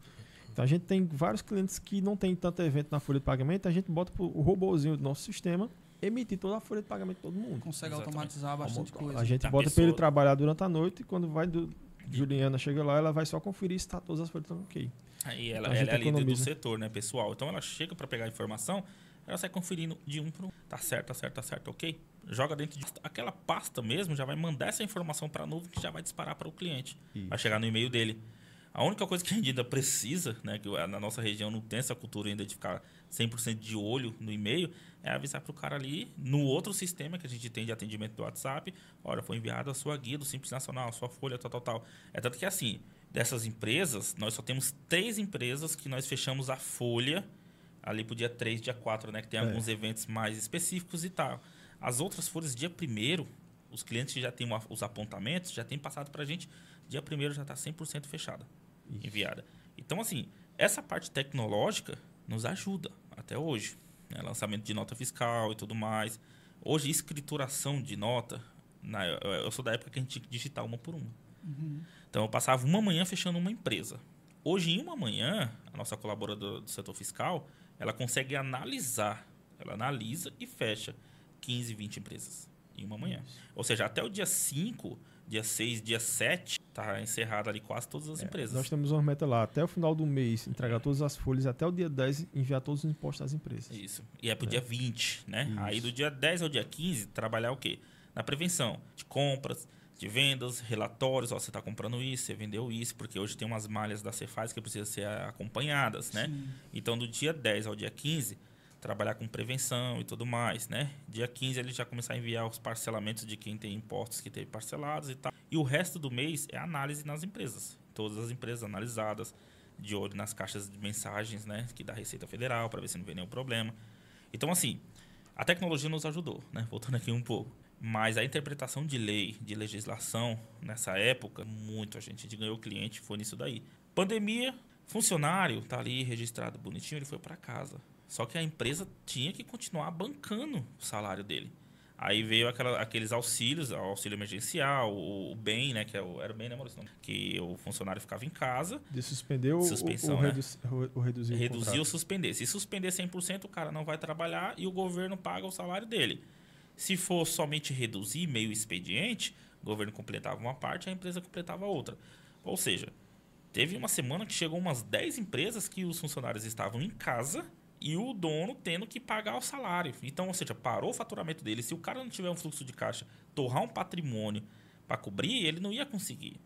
S5: Então, a gente tem vários clientes que não tem tanto evento na folha de pagamento, a gente bota o robozinho do nosso sistema emitir toda a folha de pagamento de todo mundo.
S2: Consegue
S4: Exatamente.
S2: automatizar bastante coisa.
S5: A gente
S4: A
S5: bota para ele trabalhar durante a noite e quando vai do, Juliana chega lá, ela vai só conferir se tá todas as folhas estão ok.
S4: Aí ela,
S5: A gente
S4: ela é a líder do setor, né, pessoal? Então ela chega para pegar a informação, ela sai conferindo de um para um. Tá certo, tá certo, tá certo, ok? Joga dentro de aquela pasta mesmo, já vai mandar essa informação para a nuvem que já vai disparar para o cliente. Vai chegar no e-mail dele. A única coisa que a gente ainda precisa, né, que na nossa região não tem essa cultura ainda de ficar 100% de olho no e-mail, é avisar para o cara ali, no outro sistema que a gente tem de atendimento do WhatsApp, olha, foi enviada a sua guia do Simples Nacional, a sua folha, tal, tal, tal. É tanto que assim, dessas empresas, nós só temos três empresas que nós fechamos a folha ali pro dia 3, dia 4, né, que tem
S5: É.
S4: alguns eventos mais específicos e tal. As outras folhas, dia 1 os clientes que já têm os apontamentos, já têm passado para a gente, dia 1 já está 100% fechada,
S5: Isso.
S4: enviada. Então, assim, essa parte tecnológica nos ajuda até hoje. né? Lançamento de nota fiscal e tudo mais. Hoje, escrituração de nota, na, eu- eu sou da época que a gente tinha que digitar uma por uma.
S2: Uhum.
S4: Então, eu passava uma manhã fechando uma empresa. Hoje, em uma manhã, a nossa colaboradora do setor fiscal, ela consegue analisar, ela analisa e fecha 15, 20 empresas em uma manhã. Ou seja, até o dia 5, dia 6, dia 7, tá encerrado ali quase todas as empresas.
S5: É, Nós temos uma meta lá, até o final do mês, entregar todas as folhas, até o dia 10, enviar todos os impostos às empresas.
S4: Isso. E é pro dia 20, né?
S5: Isso.
S4: Aí do dia 10 ao dia 15, trabalhar o quê? Na prevenção de compras, de vendas, relatórios, ó, você está comprando isso, você vendeu isso, porque hoje tem umas malhas da Cefaz que precisam ser acompanhadas, né?
S2: Sim.
S4: Então, do dia 10 ao dia 15, trabalhar com prevenção e tudo mais, né? Dia 15, ele já começar a enviar os parcelamentos de quem tem impostos que teve parcelados e tal. E o resto do mês é análise nas empresas. todas as empresas analisadas, de olho nas caixas de mensagens, né? Que da Receita Federal, para ver se não vem nenhum problema. Então, assim, a tecnologia nos ajudou, né? Voltando aqui um pouco. Mas a interpretação de lei, de legislação, nessa época, muito a gente ganhou cliente, foi nisso daí. Pandemia, funcionário tá ali registrado bonitinho, ele foi para casa. Só que a empresa tinha que continuar bancando o salário dele. Aí veio aquela, aqueles auxílios, o auxílio emergencial, o, o bem, né? Que é o, era o bem, né, Maurício? Que o funcionário ficava em casa.
S5: De suspender o,
S4: Suspensão,
S5: o, o,
S4: né?
S5: redu o, o reduzir
S4: reduzir ou suspender. Se suspender 100%, o cara não vai trabalhar e o governo paga o salário dele. Se for somente reduzir meio expediente, o governo completava uma parte, a empresa completava outra. Ou seja, teve uma semana que chegou umas 10 empresas que os funcionários estavam em casa e o dono tendo que pagar o salário. Então, ou seja, parou o faturamento dele. Se o cara não tiver um fluxo de caixa, torrar um patrimônio para cobrir, ele não ia conseguir.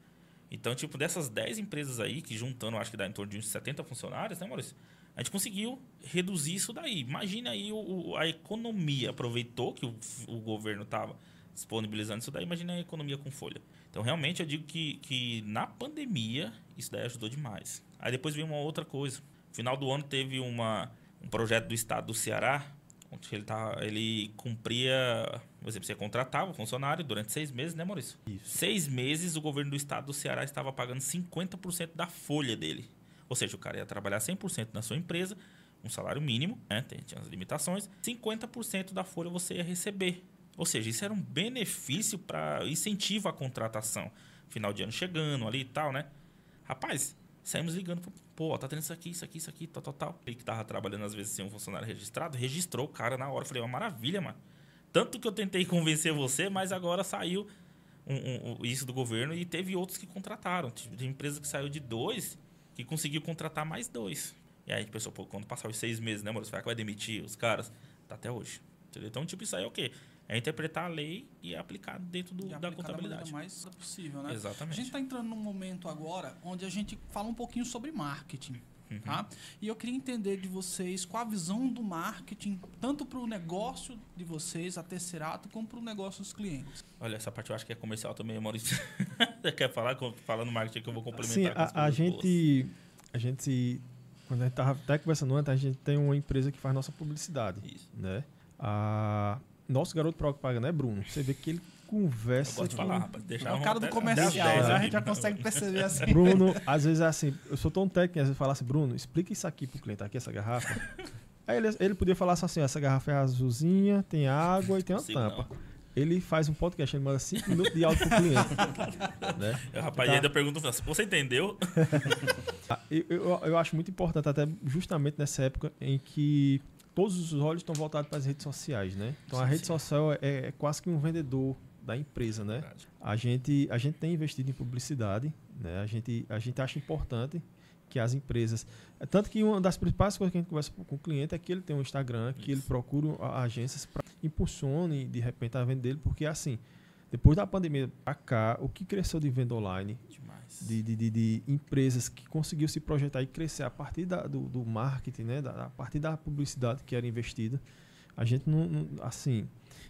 S4: Então, tipo, dessas 10 empresas aí, que juntando, acho que dá em torno de uns 70 funcionários, né, Maurício? A gente conseguiu reduzir isso daí. Imagina aí o, a economia. Aproveitou que o, o governo estava disponibilizando isso daí. Imagina a economia com folha. Então, realmente, eu digo que, que na pandemia, isso daí ajudou demais. Aí depois veio uma outra coisa. No final do ano teve uma, um projeto do estado do Ceará, onde ele, tá, ele cumpria... Por exemplo, você contratava o funcionário durante seis meses, né, Maurício?
S5: Isso.
S4: Seis meses, o governo do estado do Ceará estava pagando 50% da folha dele. Ou seja, o cara ia trabalhar 100% na sua empresa, um salário mínimo, né? tem- Tinha as limitações. 50% da folha você ia receber. Ou seja, isso era um benefício para incentivo à contratação. Final de ano chegando ali e tal, né? Rapaz, saímos ligando, pô, tá tendo isso aqui, isso aqui, isso aqui, tal, tal, tal. Ele que tava trabalhando às vezes sem um funcionário registrado, registrou o cara na hora. Eu falei, uma maravilha, mano. Tanto que eu tentei convencer você, mas agora saiu um- um- um- isso do governo e teve outros que contrataram. Teve empresa que saiu de dois que conseguiu contratar mais dois. E aí a gente pensou, pô, quando passar os seis meses, né, Maurício? Será que vai demitir os caras? Tá até hoje. Entendeu? Então, tipo, isso aí é o quê? É interpretar a lei e aplicar dentro do-
S2: E
S4: da
S2: aplicar da
S4: contabilidade.
S2: maneira mais possível, né? A
S4: Exatamente.
S2: gente está entrando num momento agora onde a gente fala um pouquinho sobre marketing.
S4: Uhum.
S2: Tá? E eu queria entender de vocês qual a visão do marketing, tanto para o negócio de vocês, a Tesserato, como para o negócio dos clientes.
S4: Olha, essa parte eu acho que é comercial também, Maurício. Você quer falar? Com- Fala no marketing que eu vou complementar.
S5: Sim,
S4: com as
S5: a, a
S4: boas.
S5: gente, a gente, quando a gente tava até conversando antes, a gente tem uma empresa que faz nossa publicidade,
S4: Isso.
S5: né? A, nosso garoto propaganda é Bruno. Você vê que ele conversa
S4: Eu gosto de
S5: com-
S4: falar, rapaz. Deixa
S2: é o cara do comercial, né? a gente já consegue perceber assim.
S5: Bruno, às vezes é assim, eu sou tão técnico, às vezes fala assim, Bruno, explica isso aqui pro cliente, aqui essa garrafa. Aí ele, ele podia falar assim, ó, essa garrafa é azulzinha, tem água e tem uma
S4: Consigo,
S5: tampa. Ele faz um podcast, ele manda 5 minutos de áudio pro cliente. né?
S4: O rapaz
S5: Tá.
S4: ainda pergunta, você entendeu?
S5: Ah, Eu, eu, eu acho muito importante, até justamente nessa época em que todos os olhos estão voltados para as redes sociais, né? Então a
S4: Sim,
S5: rede
S4: sim.
S5: social é, é quase que um vendedor da empresa, né?
S4: Verdade.
S5: A gente, a gente tem investido em publicidade, né? A gente, a gente acha importante que as empresas. é Tanto que uma das principais coisas que a gente conversa com o cliente é que ele tem um Instagram, que ele
S4: Isso.
S5: procura a- agências para impulsione de repente a venda dele, porque assim, depois da pandemia para cá, o que cresceu de venda online. De, de, de- de empresas que conseguiu se projetar e crescer a partir da- do, do marketing, né? Da, a partir da publicidade que era investida. A gente não, não- assim,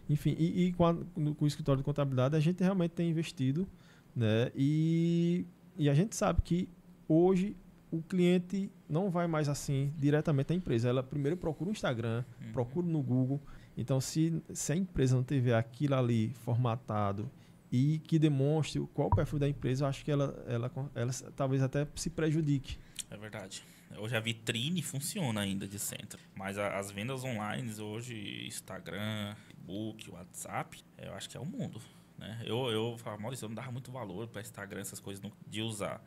S5: enfim, e, e com, a- com o escritório de contabilidade a gente realmente tem investido, né? E, e a gente sabe que hoje o cliente não vai mais assim diretamente à empresa. Ela primeiro procura o Instagram,
S4: Uhum.
S5: procura no Google. Então, se, se a empresa não tiver aquilo ali formatado e que demonstre qual o perfil da empresa, eu acho que ela, ela, ela talvez até se prejudique.
S4: É verdade. Hoje a vitrine funciona ainda de centro. Mas a- as vendas online hoje, Instagram, Facebook, WhatsApp, eu acho que é o mundo. Né? Eu, eu falo, Maurício, eu não dava muito valor para Instagram, essas coisas de usar.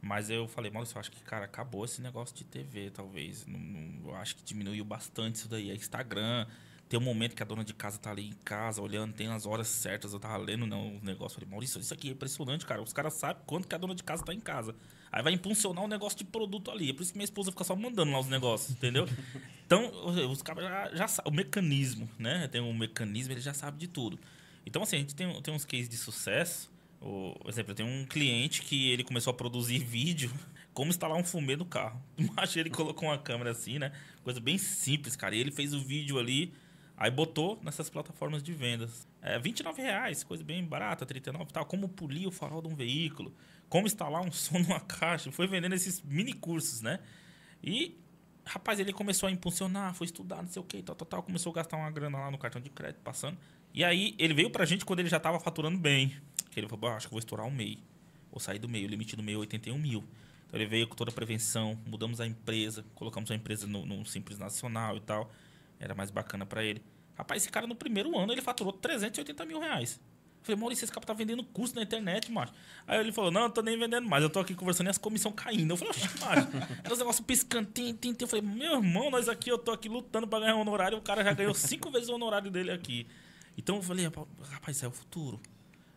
S4: Mas eu falei, Maurício, eu acho que, cara, acabou esse negócio de TV, talvez. Não- não- eu acho que diminuiu bastante isso daí. É Instagram. Tem um momento que a dona de casa tá ali em casa, olhando, tem as horas certas. Eu tava lendo não, os negócios. Falei, Maurício, isso aqui é impressionante, cara. Os caras sabem quanto que a dona de casa tá em casa. Aí vai impulsionar um negócio de produto ali. É por isso que minha esposa fica só mandando lá os negócios, entendeu? Então, os caras já, já sabem. O mecanismo, né? Tem um mecanismo, ele já sabe de tudo. Então, assim, a gente tem, tem uns cases de sucesso. O, por exemplo, eu tenho um cliente que ele começou a produzir vídeo como instalar um fumê no carro. Mas ele colocou uma câmera assim, né? Coisa bem simples, cara. E ele fez o vídeo ali, aí botou nessas plataformas de vendas. É, 29 reais, coisa bem barata, 39 e tal. Como polir o farol de um veículo, como instalar um som numa caixa. Foi vendendo esses mini cursos, né? E, rapaz, ele começou a impulsionar, foi estudar, não sei o que, tal, tal, tal. Começou a gastar uma grana lá no cartão de crédito, passando. E aí, ele veio pra gente quando ele já tava faturando bem. Que ele falou, "Ah, acho que vou estourar o MEI. Vou sair do MEI, o limite do MEI é 81 mil. Então, ele veio com toda a prevenção, mudamos a empresa, colocamos a empresa no, no Simples Nacional e tal. Era mais bacana pra ele. Rapaz, esse cara no primeiro ano, ele faturou 380 mil reais. Eu Falei, Maurício, esse cara tá vendendo curso na internet, macho. Aí ele falou, não, eu tô nem vendendo mais, eu tô aqui conversando e as comissões caindo. Eu falei, oxe, macho, era negócios piscando, tim, tim, tim. Eu falei, meu irmão, nós aqui, eu tô aqui lutando pra ganhar um honorário, o cara já ganhou cinco vezes o honorário dele aqui. Então eu falei, rapaz, é o futuro.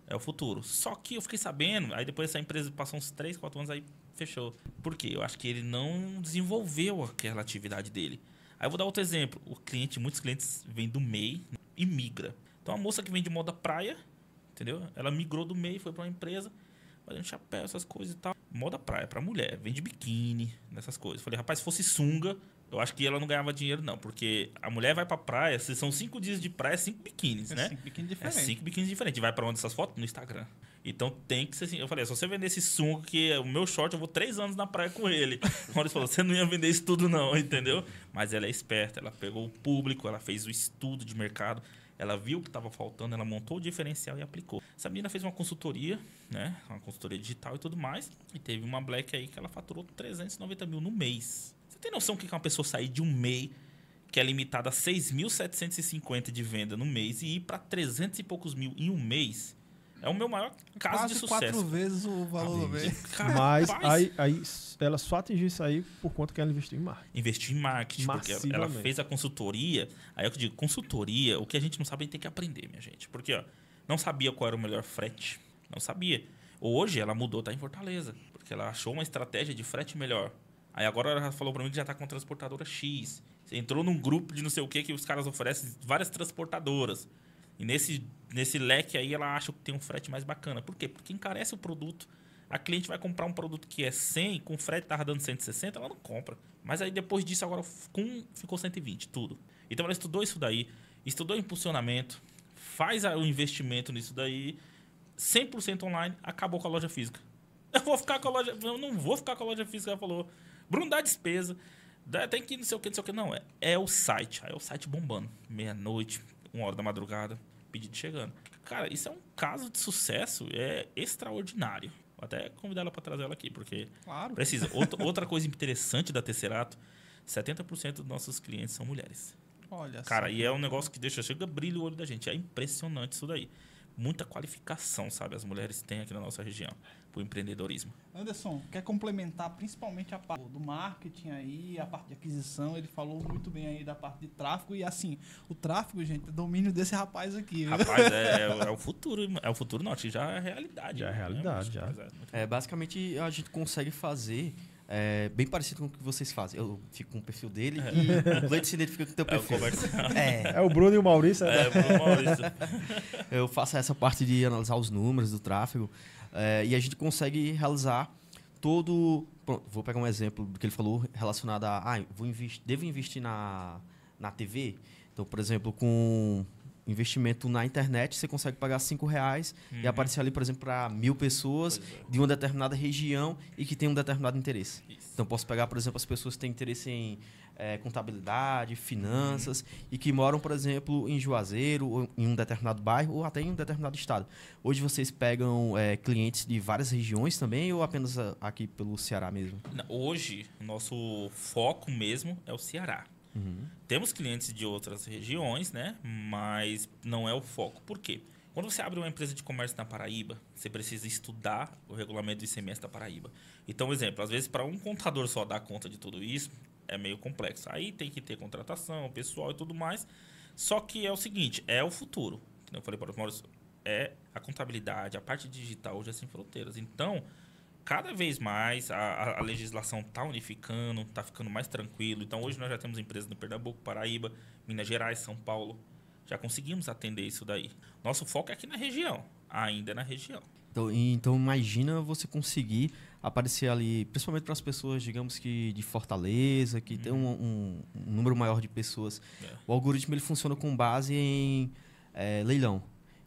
S4: É o futuro. Só que eu fiquei sabendo, aí depois essa empresa passou uns 3, 4 anos, aí fechou. Por quê? Eu acho que ele não desenvolveu aquela atividade dele. Aí eu vou dar outro exemplo. O cliente, muitos clientes vêm do MEI e migra. Então a moça que vende moda praia, entendeu? Ela migrou do MEI, foi para uma empresa, fazendo chapéu, essas coisas e tal. Moda praia para mulher, vende biquíni, nessas coisas. Falei, rapaz, se fosse sunga, eu acho que ela não ganhava dinheiro não, porque a mulher vai pra praia, se são cinco dias de praia, cinco biquínis,
S2: É
S4: né?
S2: cinco biquínis
S4: É
S2: diferentes.
S4: cinco biquínis diferentes. Vai pra onde essas fotos? No Instagram. Então tem que ser assim. Eu falei, se você vender esse sunga, que é o meu short, eu vou três anos na praia com ele. O Maurício falou, você não ia vender isso tudo não, entendeu? Mas ela é esperta, ela pegou o público, ela fez o estudo de mercado, ela viu o que estava faltando, ela montou o diferencial e aplicou. Essa menina fez uma consultoria, né? Uma consultoria digital e tudo mais. E teve uma black aí que ela faturou 390 mil no mês. Você tem noção que é uma pessoa sair de um MEI que é limitada a 6.750 de venda no mês e ir para 300 e poucos mil em um mês? É o meu maior caso
S2: Quase
S4: de
S2: quatro
S4: sucesso.
S2: vezes o valor do mês.
S5: Mas aí, aí ela só atingiu isso aí por conta que ela investiu em marketing.
S4: investir em marketing, porque ela- fez a consultoria. Aí eu que digo, consultoria, o que a gente não sabe, a gente tem que aprender, minha gente. Porque, ó, não sabia qual era o melhor frete. Não sabia. Hoje ela mudou, tá em Fortaleza. Porque ela achou uma estratégia de frete melhor. Aí agora ela falou pra mim que já tá com transportadora X. Você entrou num grupo de não sei o que que os caras oferecem várias transportadoras. E nesse, nesse leque aí ela acha que tem um frete mais bacana. Por quê? Porque encarece o produto. A cliente vai comprar um produto que é 100, com frete tava dando 160, ela não compra. Mas aí depois disso agora com, ficou 120, tudo. Então ela estudou isso daí, estudou impulsionamento, faz o investimento nisso daí, 100% online, acabou com a loja física. Eu vou ficar com a loja, eu não vou ficar com a loja física, ela falou. Bruno dá despesa, dá- tem que não sei o que, não sei o que. Não, é, é o site. Aí é o site bombando. Meia-noite, uma hora da madrugada, pedido chegando. Cara, isso é um caso de sucesso, é extraordinário. Vou até convidar ela para trazer ela aqui, porque
S2: Claro.
S4: precisa. Outra, outra coisa interessante da Tesserato, 70% dos nossos clientes são mulheres.
S2: Olha
S4: Cara,
S2: só.
S4: e é um negócio que deixa, chega brilho o olho da gente. É impressionante isso daí. Muita qualificação, sabe? As mulheres têm aqui na nossa região pro empreendedorismo.
S2: Anderson, quer complementar principalmente a parte do marketing aí, a parte de aquisição. Ele falou muito bem aí da parte de tráfego. E assim, o tráfego, gente, é domínio desse rapaz aqui. viu?
S4: Rapaz, é, é o- é o futuro. É o futuro, que Já é realidade.
S5: Já é
S4: né?
S5: realidade, já.
S4: Mas é
S3: É, basicamente, a gente consegue fazer é, bem parecido com o que vocês fazem. Eu fico com o perfil dele e o Cleiton se identifica com o teu
S4: É o
S3: perfil.
S4: comercial.
S3: É,
S5: É o Bruno e o Maurício. né?
S4: É, Bruno Maurício.
S3: eu faço essa parte de analisar os números do tráfego é, e a gente consegue realizar todo. pronto, vou pegar um exemplo do que ele falou relacionado a. Ah, vou investi- devo investir na, na TV? Então, por exemplo, com investimento na internet, você consegue pagar 5 reais e
S4: Uhum.
S3: aparecer ali, por exemplo, para mil pessoas
S4: é.
S3: de uma determinada região e que tem um determinado interesse.
S4: Isso.
S3: Então, posso pegar, por exemplo, as pessoas que têm interesse em eh, contabilidade, finanças e que moram, por exemplo, em Juazeiro, ou em um determinado bairro ou até em um determinado estado. Hoje vocês pegam eh, clientes de várias regiões também ou apenas aqui pelo Ceará mesmo?
S4: Hoje, o nosso foco mesmo é o Ceará. Temos clientes de outras regiões, né? Mas não é o foco. Por quê? Quando você abre uma empresa de comércio na Paraíba, você precisa estudar o regulamento do ICMS da Paraíba. Então, exemplo, às vezes para um contador só dar conta de tudo isso é meio complexo. Aí tem que ter contratação, pessoal e tudo mais. Só que é o seguinte, é o futuro. Eu falei para o Maurício, é a contabilidade, a parte digital hoje é sem fronteiras. Então, cada vez mais a, a- legislação está unificando, está ficando mais tranquilo. Então, hoje nós já temos empresas no Pernambuco, Paraíba, Minas Gerais, São Paulo. Já conseguimos atender isso daí. Nosso foco é aqui na região, ainda é na região.
S3: Então, então imagina você conseguir aparecer ali, principalmente para as pessoas, digamos que de Fortaleza, que tem um, um- um número maior de pessoas.
S4: É.
S3: O algoritmo ele funciona com base em eh, leilão.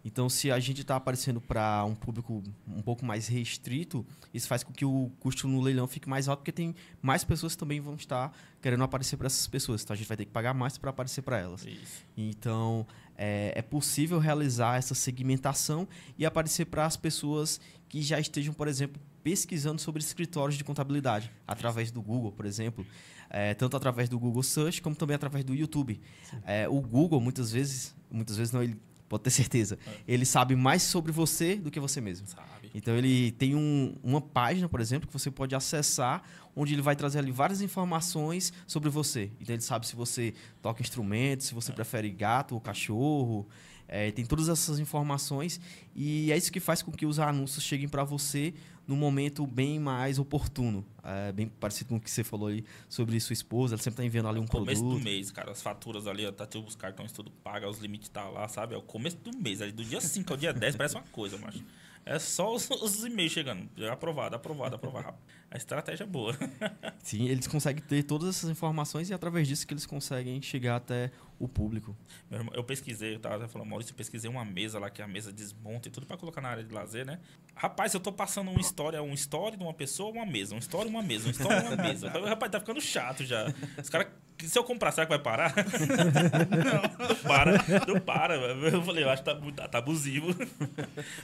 S3: Então, se a gente está aparecendo para um público um pouco mais restrito, isso faz com que o custo no leilão fique mais alto, porque tem mais pessoas que também vão estar querendo aparecer para essas pessoas. Então, a gente vai ter que pagar mais para aparecer para elas.
S4: Isso.
S3: Então, é, é possível realizar essa segmentação e aparecer para as pessoas que já estejam, por exemplo, pesquisando sobre escritórios de contabilidade, através do Google, por exemplo. É, tanto através do Google Search, como também através do YouTube. É, o Google, muitas vezes, muitas vezes não, ele pode ter certeza, ele sabe mais sobre você do que você mesmo.
S4: Sabe?
S3: Então ele tem um- uma página, por exemplo, que você pode acessar, onde ele vai trazer ali várias informações sobre você. Então ele sabe se você toca instrumentos, se você prefere gato ou cachorro. É, tem todas essas informações e é isso que faz com que os anúncios cheguem para você num momento bem mais oportuno. É, bem parecido com o que você falou ali sobre sua esposa, ela sempre está enviando ali um
S4: Começo
S3: produto.
S4: do mês, cara. As faturas ali, ó, tá tipo, os cartões tudo paga, os limites tá lá, sabe? É o começo do mês. Ali, do dia 5 ao dia 10 parece uma coisa, mas é só os, os e-mails chegando. Já aprovado, aprovado, aprovado. A estratégia é boa.
S3: Sim, eles conseguem ter todas essas informações e é através disso que eles conseguem chegar até o público.
S4: Meu irmão, eu pesquisei, eu tava falando, Maurício, eu pesquisei uma mesa lá que a mesa desmonta e tudo pra colocar na área de lazer, né? Rapaz, eu tô passando uma história, um story de uma pessoa, uma mesa, uma história, uma mesa, uma história, uma mesa. Rapaz, tá ficando chato já. Os caras, se eu comprar, será que vai parar? não, não para, não para. Eu falei, eu acho que tá, tá abusivo.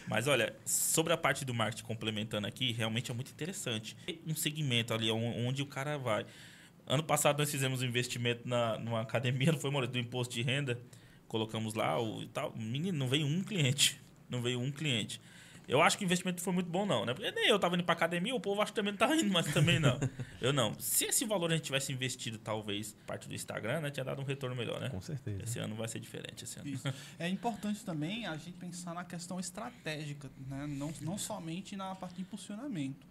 S4: Mas olha, sobre a parte do marketing complementando aqui, realmente é muito interessante. Um segmento ali on- onde o cara vai. Ano passado nós fizemos um investimento na, numa academia, não foi, Maurício, do imposto de renda. Colocamos lá o tal. Menino, não veio um cliente. Não veio um cliente. Eu acho que o investimento foi muito bom, não, né? Porque nem eu tava indo pra academia, o povo acho que também não tava indo, mas também não. Eu não. Se esse valor a gente tivesse investido, talvez, parte do Instagram, né? Tinha dado um retorno melhor, né?
S5: Com certeza.
S4: Esse ano vai ser diferente, esse ano.
S2: Isso. É importante também a gente pensar na questão estratégica, né? não, não somente na parte de impulsionamento.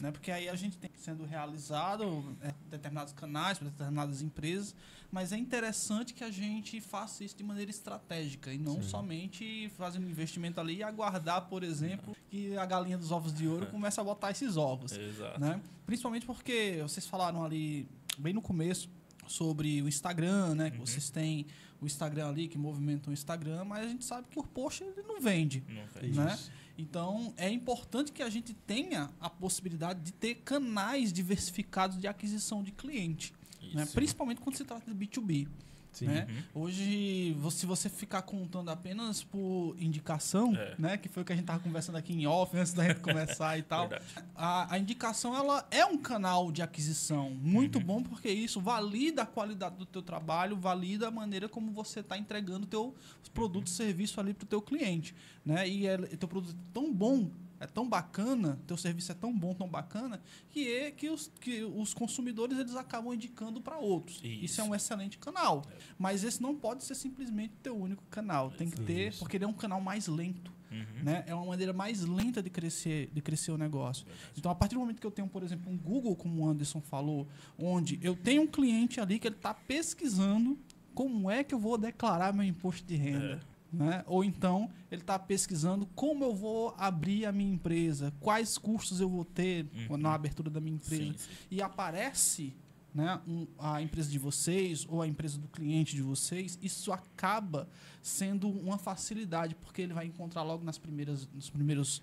S2: Né? Porque aí a gente tem sendo realizado é, determinados canais para determinadas empresas, mas é interessante que a gente faça isso de maneira estratégica e não somente fazendo um investimento ali e aguardar, por exemplo, que a galinha dos ovos de ouro comece a botar esses ovos
S4: Exato.
S2: né? Principalmente porque vocês falaram ali bem no começo sobre o Instagram, né? Que vocês têm o Instagram ali que movimenta o Instagram, mas a gente sabe que o post ele não vende,
S4: Não fez.
S2: né? Então é importante que a gente tenha a possibilidade de ter canais diversificados de aquisição de cliente, né? Principalmente quando se trata de B2B.
S5: Sim.
S2: Né?
S4: Uhum.
S2: Hoje, se você ficar contando apenas por indicação,
S4: É.
S2: né? Que foi o que a gente tava conversando aqui em off antes da gente começar e tal. A, a indicação ela é um canal de aquisição muito
S4: Uhum.
S2: bom porque isso valida a qualidade do teu trabalho, valida a maneira como você está entregando teu produto, serviço ali para o teu cliente, né? E é, teu produto é tão bom, é tão bacana, teu serviço é tão bom, tão bacana que é que os, que os consumidores eles acabam indicando para outros. Isso.
S4: Isso.
S2: é um excelente canal, mas esse não pode ser simplesmente teu único canal. Tem que ter,
S5: Isso.
S2: porque ele é um canal mais lento
S4: Uhum.
S2: né? É uma maneira mais lenta de crescer, de crescer o negócio. Então, a partir do momento que eu tenho, por exemplo, um Google, como o Anderson falou, onde eu tenho um cliente ali que ele está pesquisando como é que eu vou declarar meu imposto de renda. Né? Ou então ele está pesquisando como eu vou abrir a minha empresa, quais custos eu vou ter
S4: Uhum.
S2: na abertura da minha empresa.
S4: Sim, sim.
S2: E aparece né, um- a empresa de vocês ou a empresa do cliente de vocês, isso acaba sendo uma facilidade, porque ele vai encontrar logo nas primeiras, nos primeiros,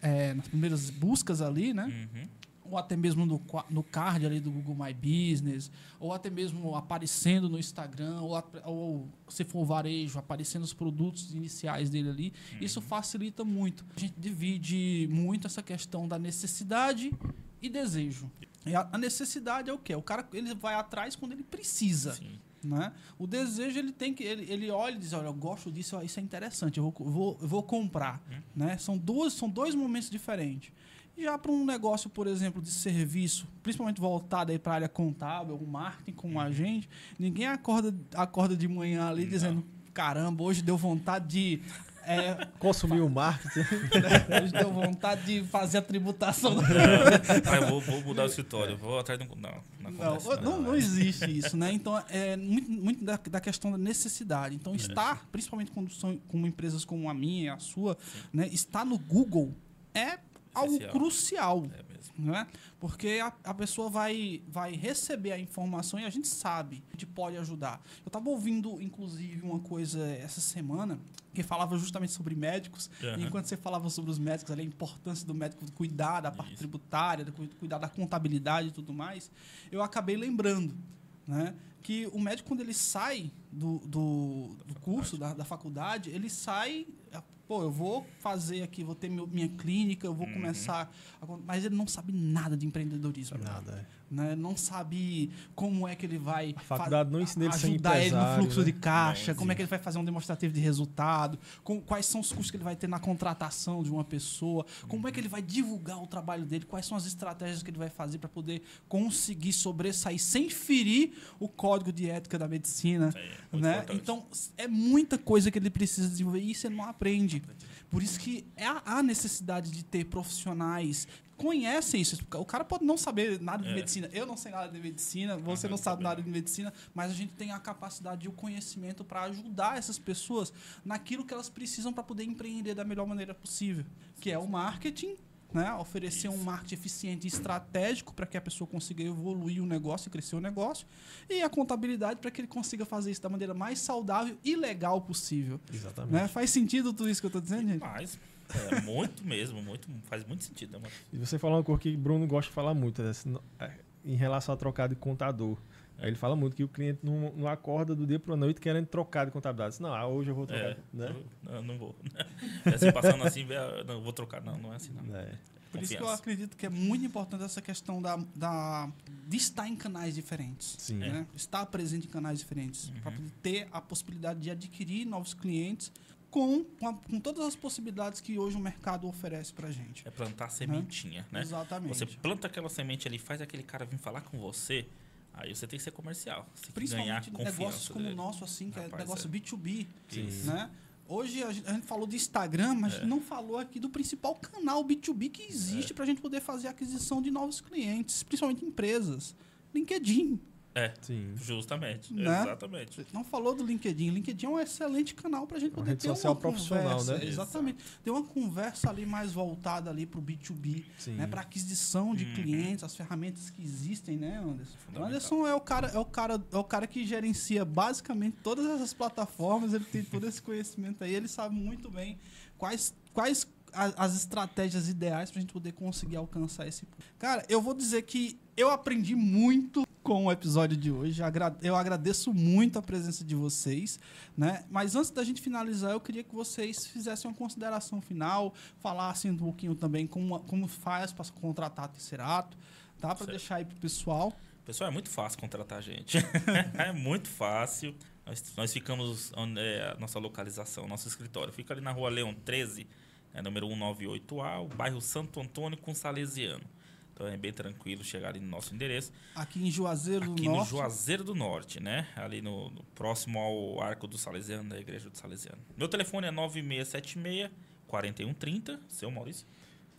S2: é, nas primeiras buscas ali, né?
S4: Uhum.
S2: Ou até mesmo no, no card ali do Google My Business, ou até mesmo aparecendo no Instagram, ou, ou se for varejo, aparecendo os produtos iniciais dele ali. Isso facilita muito. A gente divide muito essa questão da necessidade e desejo. E a, a necessidade é o quê? O cara ele vai atrás quando ele precisa.
S4: Sim.
S2: Né? O desejo ele tem que ele, ele olha e diz olha eu gosto disso isso é interessante eu vou, vou, eu vou comprar né são duas são dois momentos diferentes já para um negócio por exemplo de serviço principalmente voltado aí para a área contábil o marketing como agente ninguém acorda acorda de manhã ali dizendo caramba hoje deu vontade de é,
S5: Consumir o marketing.
S2: hoje deu vontade de fazer a tributação do
S4: Ah, eu vou, vou mudar o escritório, vou atrás de um. Não, não
S2: Não,
S4: acontece.
S2: não, não existe isso, né? Então, é muito, muito da, da questão da necessidade. Então, estar, principalmente quando são com empresas como a minha e a sua, né? Estar no Google é algo
S4: Essencial.
S2: crucial,
S4: É
S2: né? Porque a, a pessoa vai, vai receber a informação e a gente sabe que pode ajudar. Eu estava ouvindo, inclusive, uma coisa essa semana que falava justamente sobre médicos.
S4: Aham.
S2: E enquanto você falava sobre os médicos, ali, a importância do médico cuidar da parte
S4: Isso.
S2: tributária, do cu- cuidar da contabilidade e tudo mais, eu acabei lembrando, né? Que o médico, quando ele sai do, do, do curso, da, da faculdade, ele sai. Pô, eu vou fazer aqui, vou ter meu- minha clínica, eu vou
S4: Uhum.
S2: começar. a mas ele não sabe nada de empreendedorismo.
S5: Nada, é.
S2: Né? Não sabe como é que ele vai
S5: A faculdade
S2: fa-
S5: não ensina ele
S2: ajudar ele no fluxo
S5: né?
S2: de caixa,
S4: Não
S2: como é que ele vai fazer um demonstrativo de resultado, com, quais são os custos que ele vai ter na contratação de uma pessoa, como é que ele vai divulgar o trabalho dele, quais são as estratégias que ele vai fazer para poder conseguir sobressair sem ferir o código de ética da medicina.
S4: É,
S2: Né?
S4: importante.
S2: Então, é muita coisa que ele precisa desenvolver e isso ele não aprende. Por isso que é há necessidade de ter profissionais que conhecem isso. O cara pode não saber nada de
S4: É.
S2: medicina. Eu não sei nada de medicina, você não sabe nada de medicina, mas a gente tem a capacidade e o conhecimento para ajudar essas pessoas naquilo que elas precisam para poder empreender da melhor maneira possível, que é o marketing. Né? Oferecer um marketing eficiente e estratégico para que a pessoa consiga evoluir o negócio e crescer o negócio. E a contabilidade para que ele consiga fazer isso da maneira mais saudável e legal possível.
S5: Exatamente.
S2: Né? Faz sentido tudo isso que eu estou dizendo, gente?
S4: Mas, é, muito mesmo, muito, faz muito sentido, né?
S5: E você falou uma coisa que Bruno gosta de falar muito, né? É, em relação a trocar de contador. Aí ele fala muito que o cliente não, não acorda do dia para a noite querendo trocar de contabilidade. Diz, Não, ah, hoje eu vou trocar.
S4: É,
S5: né?
S4: eu, eu não vou. É assim, passando assim, não, vou trocar. Não, não é assim, não.
S5: É.
S2: Por isso que eu acredito que é muito importante essa questão da, da, de estar em canais diferentes.
S5: Sim.
S2: né? Estar presente em canais diferentes.
S4: Uhum.
S2: Para poder ter a possibilidade de adquirir novos clientes com, com, a- com todas as possibilidades que hoje o mercado oferece para gente.
S4: É plantar sementinha, né?
S2: Exatamente.
S4: Você planta aquela semente ali, faz aquele cara vir falar com você, aí você tem que ser comercial. Você tem
S2: Principalmente negócios como o nosso, assim, que é
S4: Rapaz,
S2: negócio
S4: é.
S2: B2B.
S5: Sim.
S2: Né? Hoje a gente, a gente falou de Instagram, mas
S4: É.
S2: não falou aqui do principal canal B2B que existe para a gente poder fazer aquisição de novos clientes, principalmente empresas. LinkedIn.
S4: É,
S5: Sim.
S4: justamente.
S2: Né?
S4: Exatamente.
S2: Não falou do LinkedIn. LinkedIn é um excelente canal para a gente
S5: Uma
S2: poder
S5: rede
S2: ter
S5: social
S2: uma
S5: profissional,
S2: conversa.
S5: né?
S2: Exatamente. Ter uma conversa ali mais voltada ali para o B2B,
S5: Sim.
S2: né? para aquisição de
S4: Uhum.
S2: clientes, as ferramentas que existem, né, Anderson? O. Anderson é o cara, é o cara, é o cara que gerencia basicamente todas essas plataformas. Ele tem todo esse conhecimento aí. Ele sabe muito bem quais, quais as estratégias ideais para a gente poder conseguir alcançar esse. Cara, eu vou dizer que eu aprendi muito com o episódio de hoje. Eu agradeço muito a presença de vocês, né? Mas antes da gente finalizar, eu queria que vocês fizessem uma consideração final, falassem um pouquinho também como, como faz para contratar terceirato, tá? Para deixar aí pro pessoal.
S4: Pessoal, é muito fácil contratar a gente. é muito fácil. Nós, nós ficamos, onde é a nossa localização, nosso escritório. Fica ali na rua Leão 13, é, número 198A, o bairro Santo Antônio com Salesiano. Então é bem tranquilo chegar ali no nosso endereço.
S2: Aqui em Juazeiro do
S4: Aqui no
S2: Norte.
S4: Juazeiro do Norte, né? Ali no, no próximo ao Arco do Salesiano, da Igreja do Salesiano. Meu telefone é 9676 4130, seu Maurício.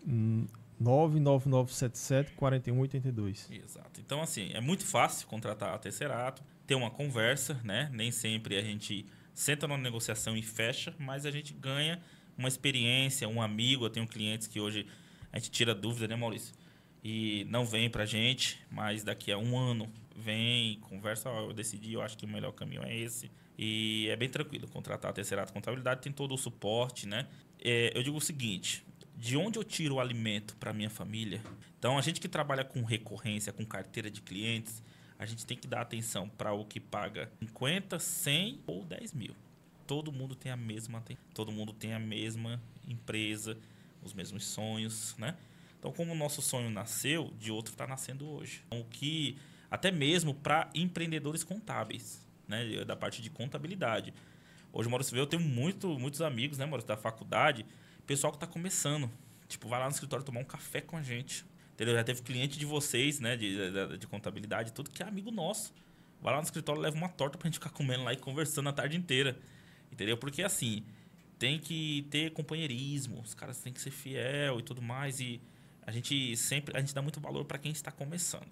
S5: Hum, 99977 4182.
S4: Exato. Então, assim, é muito fácil contratar a Tesserato, ter uma conversa, né? Nem sempre a gente senta numa negociação e fecha, mas a gente ganha uma experiência, um amigo. Eu tenho clientes que hoje a gente tira dúvida, né, Maurício? E não vem pra gente, mas daqui a um ano vem, conversa, ó, eu decidi, eu acho que o melhor caminho é esse. E é bem tranquilo contratar a Tesserato Contabilidade, tem todo o suporte, né? É, eu digo o seguinte, de onde eu tiro o alimento para minha família? Então, a gente que trabalha com recorrência, com carteira de clientes, a gente tem que dar atenção para o que paga 50, 100 ou 10 mil. Todo mundo tem a mesma, todo mundo tem a mesma empresa, os mesmos sonhos, né? Então, como o nosso sonho nasceu, de outro está nascendo hoje. Então, o que até mesmo para empreendedores contábeis, né, da parte de contabilidade. Hoje, Maurício, eu tenho muito, muitos amigos, né, Maurício, da faculdade, pessoal que está começando. Tipo, vai lá no escritório tomar um café com a gente. Entendeu? Já teve cliente de vocês, né, de, de, de contabilidade, tudo que é amigo nosso. Vai lá no escritório, leva uma torta pra gente ficar comendo lá e conversando a tarde inteira. Entendeu? Porque assim, tem que ter companheirismo, os caras têm que ser fiel e tudo mais. E a gente sempre, a gente dá muito valor para quem está começando.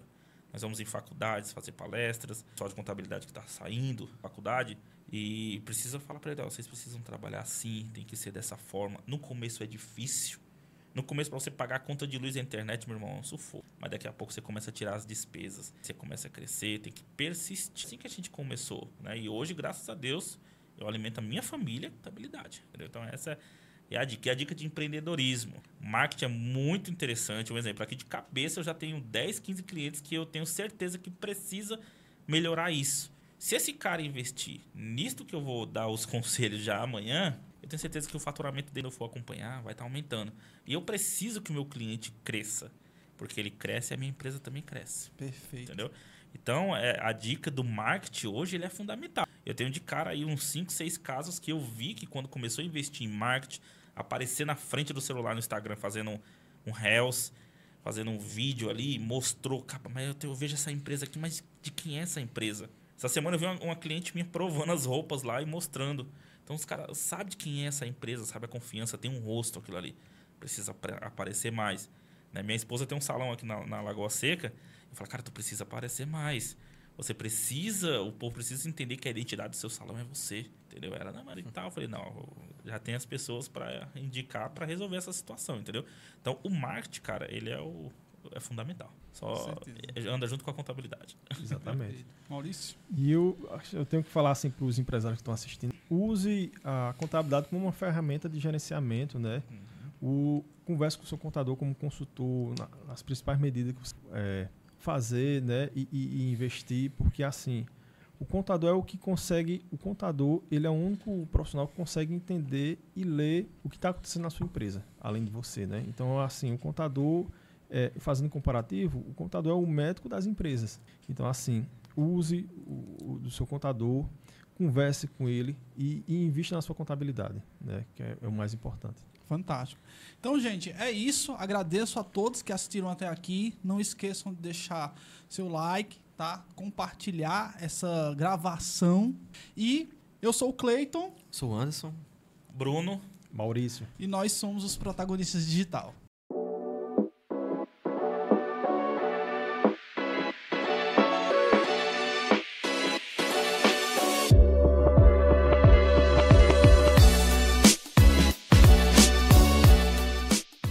S4: Nós vamos em faculdades fazer palestras, só de contabilidade que está saindo da faculdade. E precisa falar para ele, ó, vocês precisam trabalhar assim, tem que ser dessa forma. No começo é difícil, No começo, para você pagar a conta de luz e internet, meu irmão, é um sufoco. Mas daqui a pouco você começa a tirar as despesas. Você começa a crescer, tem que persistir. Assim que a gente começou, né? E hoje, graças a Deus, eu alimento a minha família com estabilidade. Entendeu? Então, essa é a dica. É a dica de empreendedorismo. Marketing é muito interessante. Um exemplo, aqui de cabeça eu já tenho 10, 15 clientes que eu tenho certeza que precisa melhorar isso. Se esse cara investir nisto que eu vou dar os conselhos já amanhã, eu tenho certeza que o faturamento dele, eu for acompanhar, vai estar aumentando. E eu preciso que o meu cliente cresça. Porque ele cresce e a minha empresa também cresce.
S2: Perfeito.
S4: Entendeu? Então, é, a dica do marketing hoje ele é fundamental. Eu tenho de cara aí uns 5, 6 casos que eu vi que quando começou a investir em marketing, aparecer na frente do celular no Instagram fazendo um, um Reels, fazendo um vídeo ali, mostrou, capa, mas eu, eu vejo essa empresa aqui, mas de quem é essa empresa? Essa semana eu vi uma, uma cliente minha provando as roupas lá e mostrando. Então os caras sabem de quem é essa empresa, sabe a confiança, tem um rosto aquilo ali. Precisa aparecer mais. Né? Minha esposa tem um salão aqui na, na Lagoa Seca. Eu falo, cara, tu precisa aparecer mais. Você precisa, o povo precisa entender que a identidade do seu salão é você, entendeu? Era na Maria e tal. Eu falei, não, já tem as pessoas para indicar para resolver essa situação, entendeu? Então, o marketing, cara, ele é o é fundamental. Só anda junto com a contabilidade.
S5: Exatamente.
S2: Maurício?
S5: E eu, eu tenho que falar assim para os empresários que estão assistindo. Use a contabilidade como uma ferramenta de gerenciamento, né? O, converse com o seu contador como consultor na- nas principais medidas que você é, fazer né? E, e- e investir, porque assim, o contador é o que consegue, o contador ele é o único profissional que consegue entender e ler o que está acontecendo na sua empresa, além de você, né? Então, assim, o contador, é, fazendo comparativo, o contador é o médico das empresas. Então, assim, use o, o do seu contador, converse com ele e, e invista na sua contabilidade, né? Que é, é o mais importante.
S2: Fantástico. Então, gente, é isso. Agradeço a todos que assistiram até aqui. Não esqueçam de deixar seu like, tá? Compartilhar essa gravação. E eu sou o Cleiton
S3: Sou o Anderson.
S4: Bruno,
S5: Maurício.
S2: e nós somos os protagonistas digital.